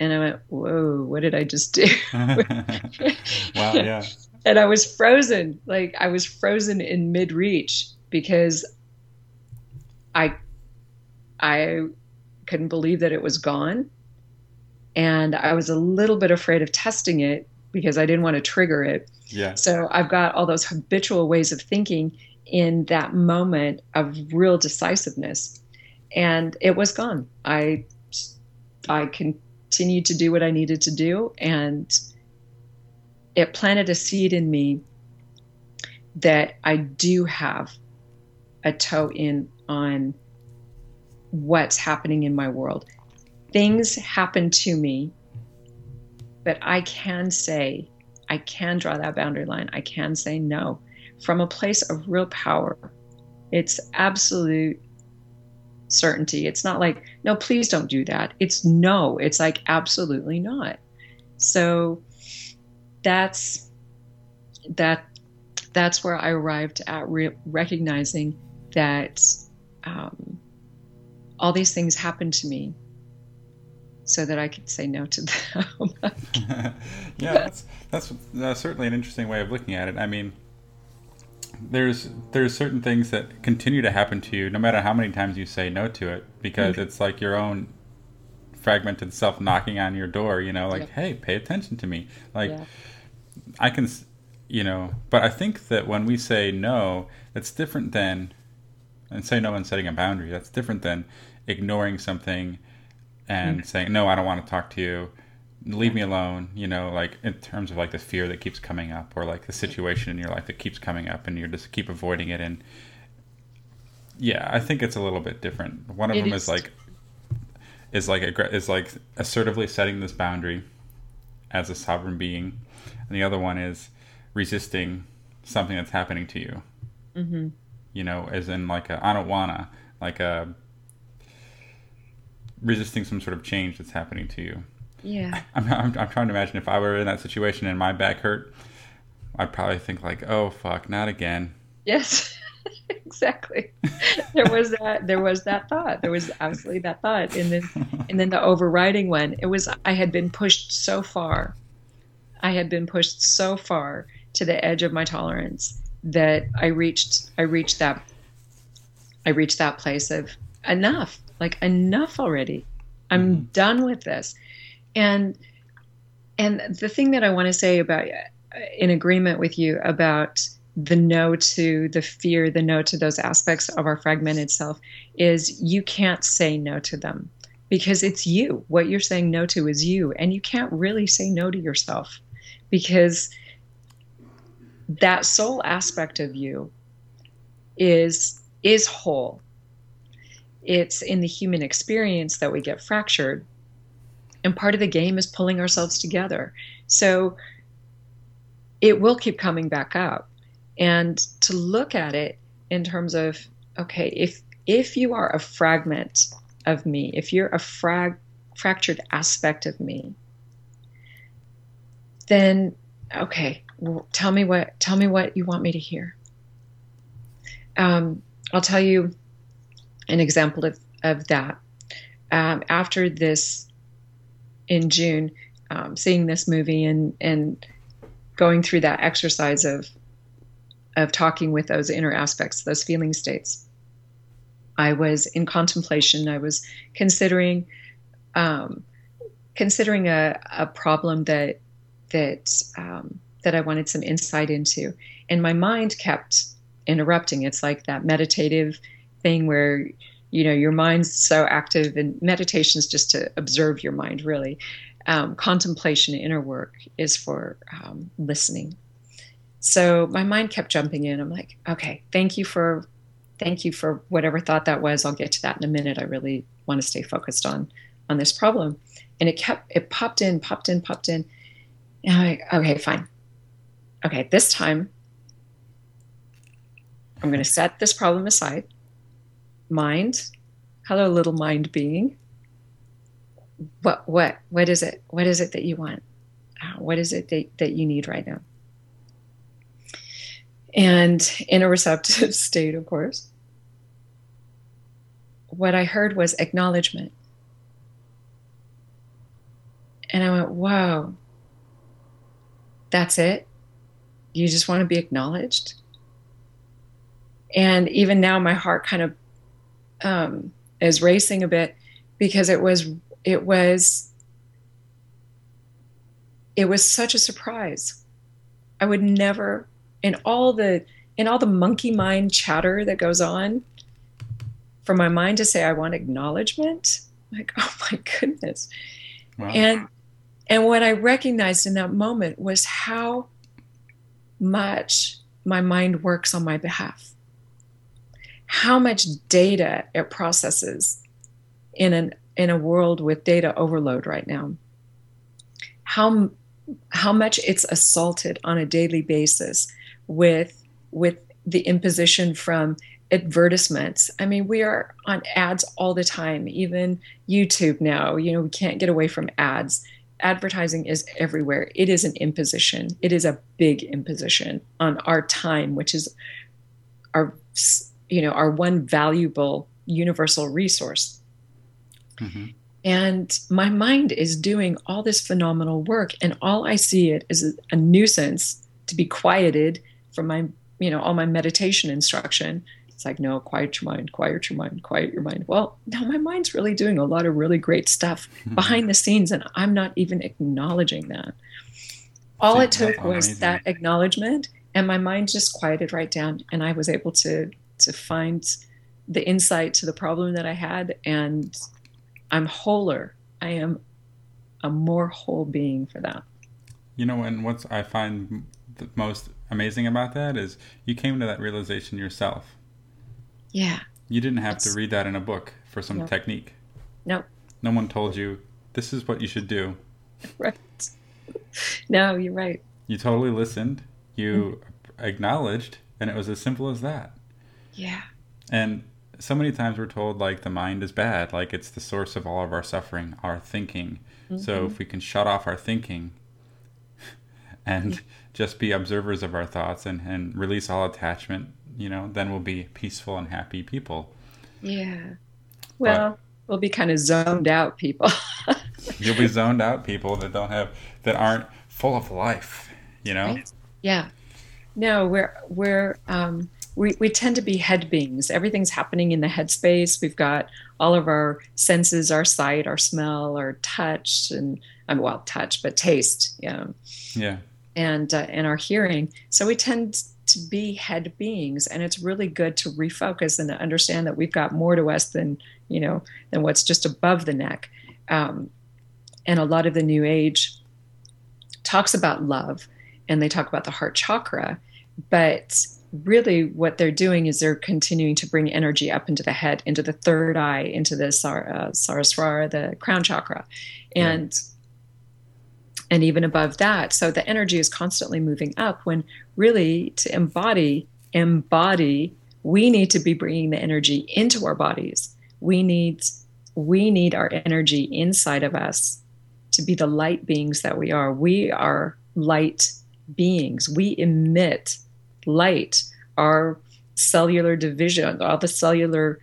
And I went, whoa, what did I just do? <laughs> wow, yeah. <laughs> And I was frozen. Like I was frozen in mid reach because I I couldn't believe that it was gone. And I was a little bit afraid of testing it because I didn't want to trigger it. Yeah. So I've got all those habitual ways of thinking in that moment of real decisiveness. And it was gone. I I continued to do what I needed to do. And it planted a seed in me that I do have a toe in on what's happening in my world. Things happen to me, but I can say, I can draw that boundary line. I can say no from a place of real power. It's absolute certainty. It's not like, no, please don't do that. It's no. It's like, absolutely not. So that's that that's where I arrived at re- recognizing that um, all these things happened to me so that I could say no to them. <laughs> yeah, that's that's uh, certainly an interesting way of looking at it. I mean, there's there's certain things that continue to happen to you no matter how many times you say no to it because mm-hmm. it's like your own fragmented self knocking on your door you know like yep. hey pay attention to me like yeah. i can you know but i think that when we say no it's different than and say no and setting a boundary that's different than ignoring something and mm-hmm. saying no i don't want to talk to you leave me alone you know like in terms of like the fear that keeps coming up or like the situation in your life that keeps coming up and you just keep avoiding it. And yeah i think it's a little bit different. One of it them is, is. like is like a, is like assertively setting this boundary as a sovereign being. And the other one is resisting something that's happening to you. Mm-hmm. you know as in like a i don't wanna like a resisting some sort of change that's happening to you yeah. <laughs> I'm, I'm, I'm trying to imagine if I were in that situation and my back hurt, I'd probably think like, oh fuck, not again. Yes. <laughs> exactly. There was that. There was that thought. There was absolutely that thought, and then, <laughs> and then the overriding one. It was I had been pushed so far. I had been pushed so far to the edge of my tolerance that I reached. I reached that. I reached that place of enough. Like enough already. I'm mm. done with this and and the thing that I want to say about in agreement with you about the no to the fear, the no to those aspects of our fragmented self is you can't say no to them because it's you. What you're saying no to is you. And you can't really say no to yourself because that soul aspect of you is is whole. It's in the human experience that we get fractured and part of the game is pulling ourselves together. So it will keep coming back up. And to look at it in terms of, okay, if if you are a fragment of me, if you're a frag fractured aspect of me, then okay, well, tell me what tell me what you want me to hear. Um, I'll tell you an example of, of that. Um, after this in June, um, seeing this movie and and going through that exercise of of talking with those inner aspects, those feeling states. I was in contemplation. I was considering um, considering a, a problem that that um, that I wanted some insight into. And my mind kept interrupting. It's like that meditative thing where you know your mind's so active and meditation is just to observe your mind really. Um, contemplation inner work is for um, listening. So my mind kept jumping in. I'm like okay thank you for thank you for whatever thought that was. I'll get to that in a minute. I really want to stay focused on on this problem. And it kept it popped in popped in popped in. And i'm like okay fine. Okay this time i'm going to set this problem aside mind. Hello little mind being. What what what is it what is it that you want? Uh, what is it that, that you need right now? And in a receptive <laughs> state of course. What i heard was acknowledgement. And i went whoa that's it? You just want to be acknowledged? And even now my heart kind of um, is racing a bit because it was it was it was such a surprise. I would never in all the in all the monkey mind chatter that goes on for my mind to say I want acknowledgement like <laughs> oh my goodness wow. and and what I recognized in that moment was how much my mind works on my behalf how much data it processes in an in a world with data overload right now. How how much it's assaulted on a daily basis with with the imposition from advertisements. I mean we are on ads all the time even youtube now. You know we can't get away from ads. Advertising is everywhere. It is an imposition. It is a big imposition on our time which is our you know our one valuable universal resource mm-hmm. and my mind is doing all this phenomenal work and all i see it is a nuisance to be quieted from my you know all my meditation instruction it's like no quiet your mind quiet your mind quiet your mind well now my mind's really doing a lot of really great stuff mm-hmm. behind the scenes and i'm not even acknowledging that all it took was amazing. that acknowledgement and my mind just quieted right down and i was able to to find the insight to the problem that I had, and I'm wholer. I am a more whole being for that. You know, and what's I find the most amazing about that is you came to that realization yourself. Yeah. You didn't have to read that in a book for some no. technique. No. No one told you this is what you should do. <laughs> Right. No, you're right. You totally listened. You mm-hmm. acknowledged, and it was as simple as that. Yeah. And so many times we're told like the mind is bad, like it's the source of all of our suffering, our thinking. Mm-hmm. So if we can shut off our thinking <laughs> and just be observers of our thoughts and, and release all attachment, you know, then we'll be peaceful and happy people. Yeah. Well, but, we'll be kind of zoned out people. <laughs> you'll be zoned out people that don't have that aren't full of life, you know? Right? Yeah. No, we're we're um we, we tend to be head beings. Everything's happening in the head space. We've got all of our senses, our sight, our smell, our touch, and I'm well, touch, but taste. Yeah. Yeah. And uh, and our hearing. So we tend to be head beings, and it's really good to refocus and to understand that we've got more to us than you know than what's just above the neck. Um, and a lot of the New Age talks about love, and they talk about the heart chakra, but really what they're doing is they're continuing to bring energy up into the head, into the third eye, into the sar- uh, Sahasrara, the crown chakra, and yeah. and even above that. So the energy is constantly moving up. When really to embody, embody, we need to be bringing the energy into our bodies. We need we need our energy inside of us to be the light beings that we are. We are light beings. We emit light, our cellular division, all the cellular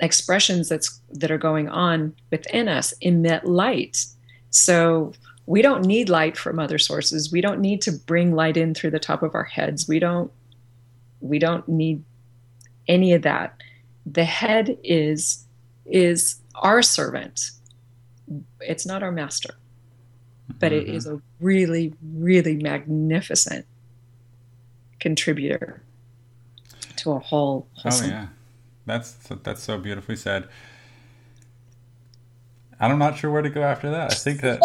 expressions that's that are going on within us emit light. So we don't need light from other sources. We don't need to bring light in through the top of our heads. We don't we don't need any of that. The head is is our servant. It's not our master. but it mm-hmm. is a really, really magnificent contributor to a whole. Oh yeah, that's that's so beautifully said. I'm not sure where to go after that. I think that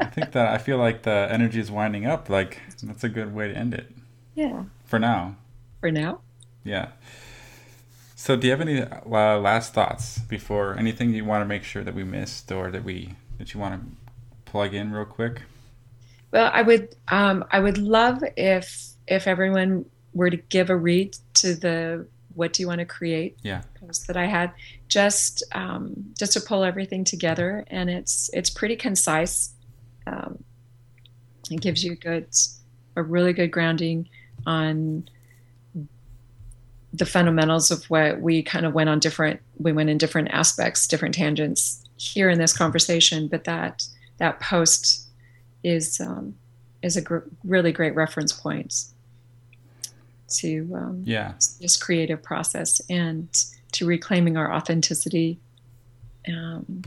I think that I feel like the energy is winding up. Like that's a good way to end it yeah. for now. For now, Yeah. So, do you have any uh, last thoughts before anything you want to make sure that we missed or that we that you want to plug in real quick? well, I would, um, I would love if if everyone were to give a read to the "What do you want to create?" Yeah. post that I had, just um, just to pull everything together, and it's it's pretty concise. Um, it gives you a good, a really good grounding on the fundamentals of what we kind of went on different we went in different aspects different tangents here in this conversation but that that post is um, is a gr- really great reference point to um, Yeah. this creative process and to reclaiming our authenticity um,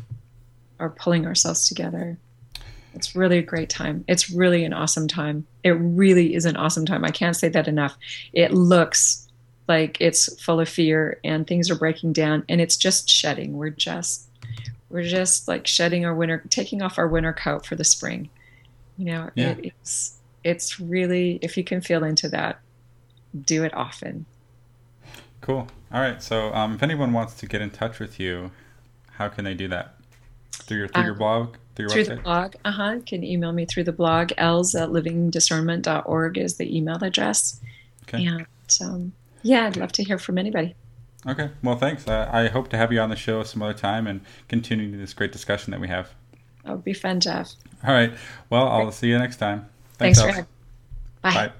or pulling ourselves together. It's really a great time. It's really an awesome time. It really is an awesome time. I can't say that enough. It looks like it's full of fear and things are breaking down and it's just shedding. We're just we're just like shedding our winter taking off our winter coat for the spring. You know Yeah. it's it's really if you can feel into that do it often Cool. All right. So, um, if anyone wants to get in touch with you, how can they do that? Through your through your Um, blog, through your through website. the blog uh-huh can email me through the blog elz at livingdiscernment.org is the email address Okay. and um, yeah i'd love to hear from anybody Okay. Well, thanks. Uh, I hope to have you on the show some other time and continue this great discussion that we have. that would be fun jeff All right. Well, I'll see you next time. thanks, Elz. for having Bye. Bye.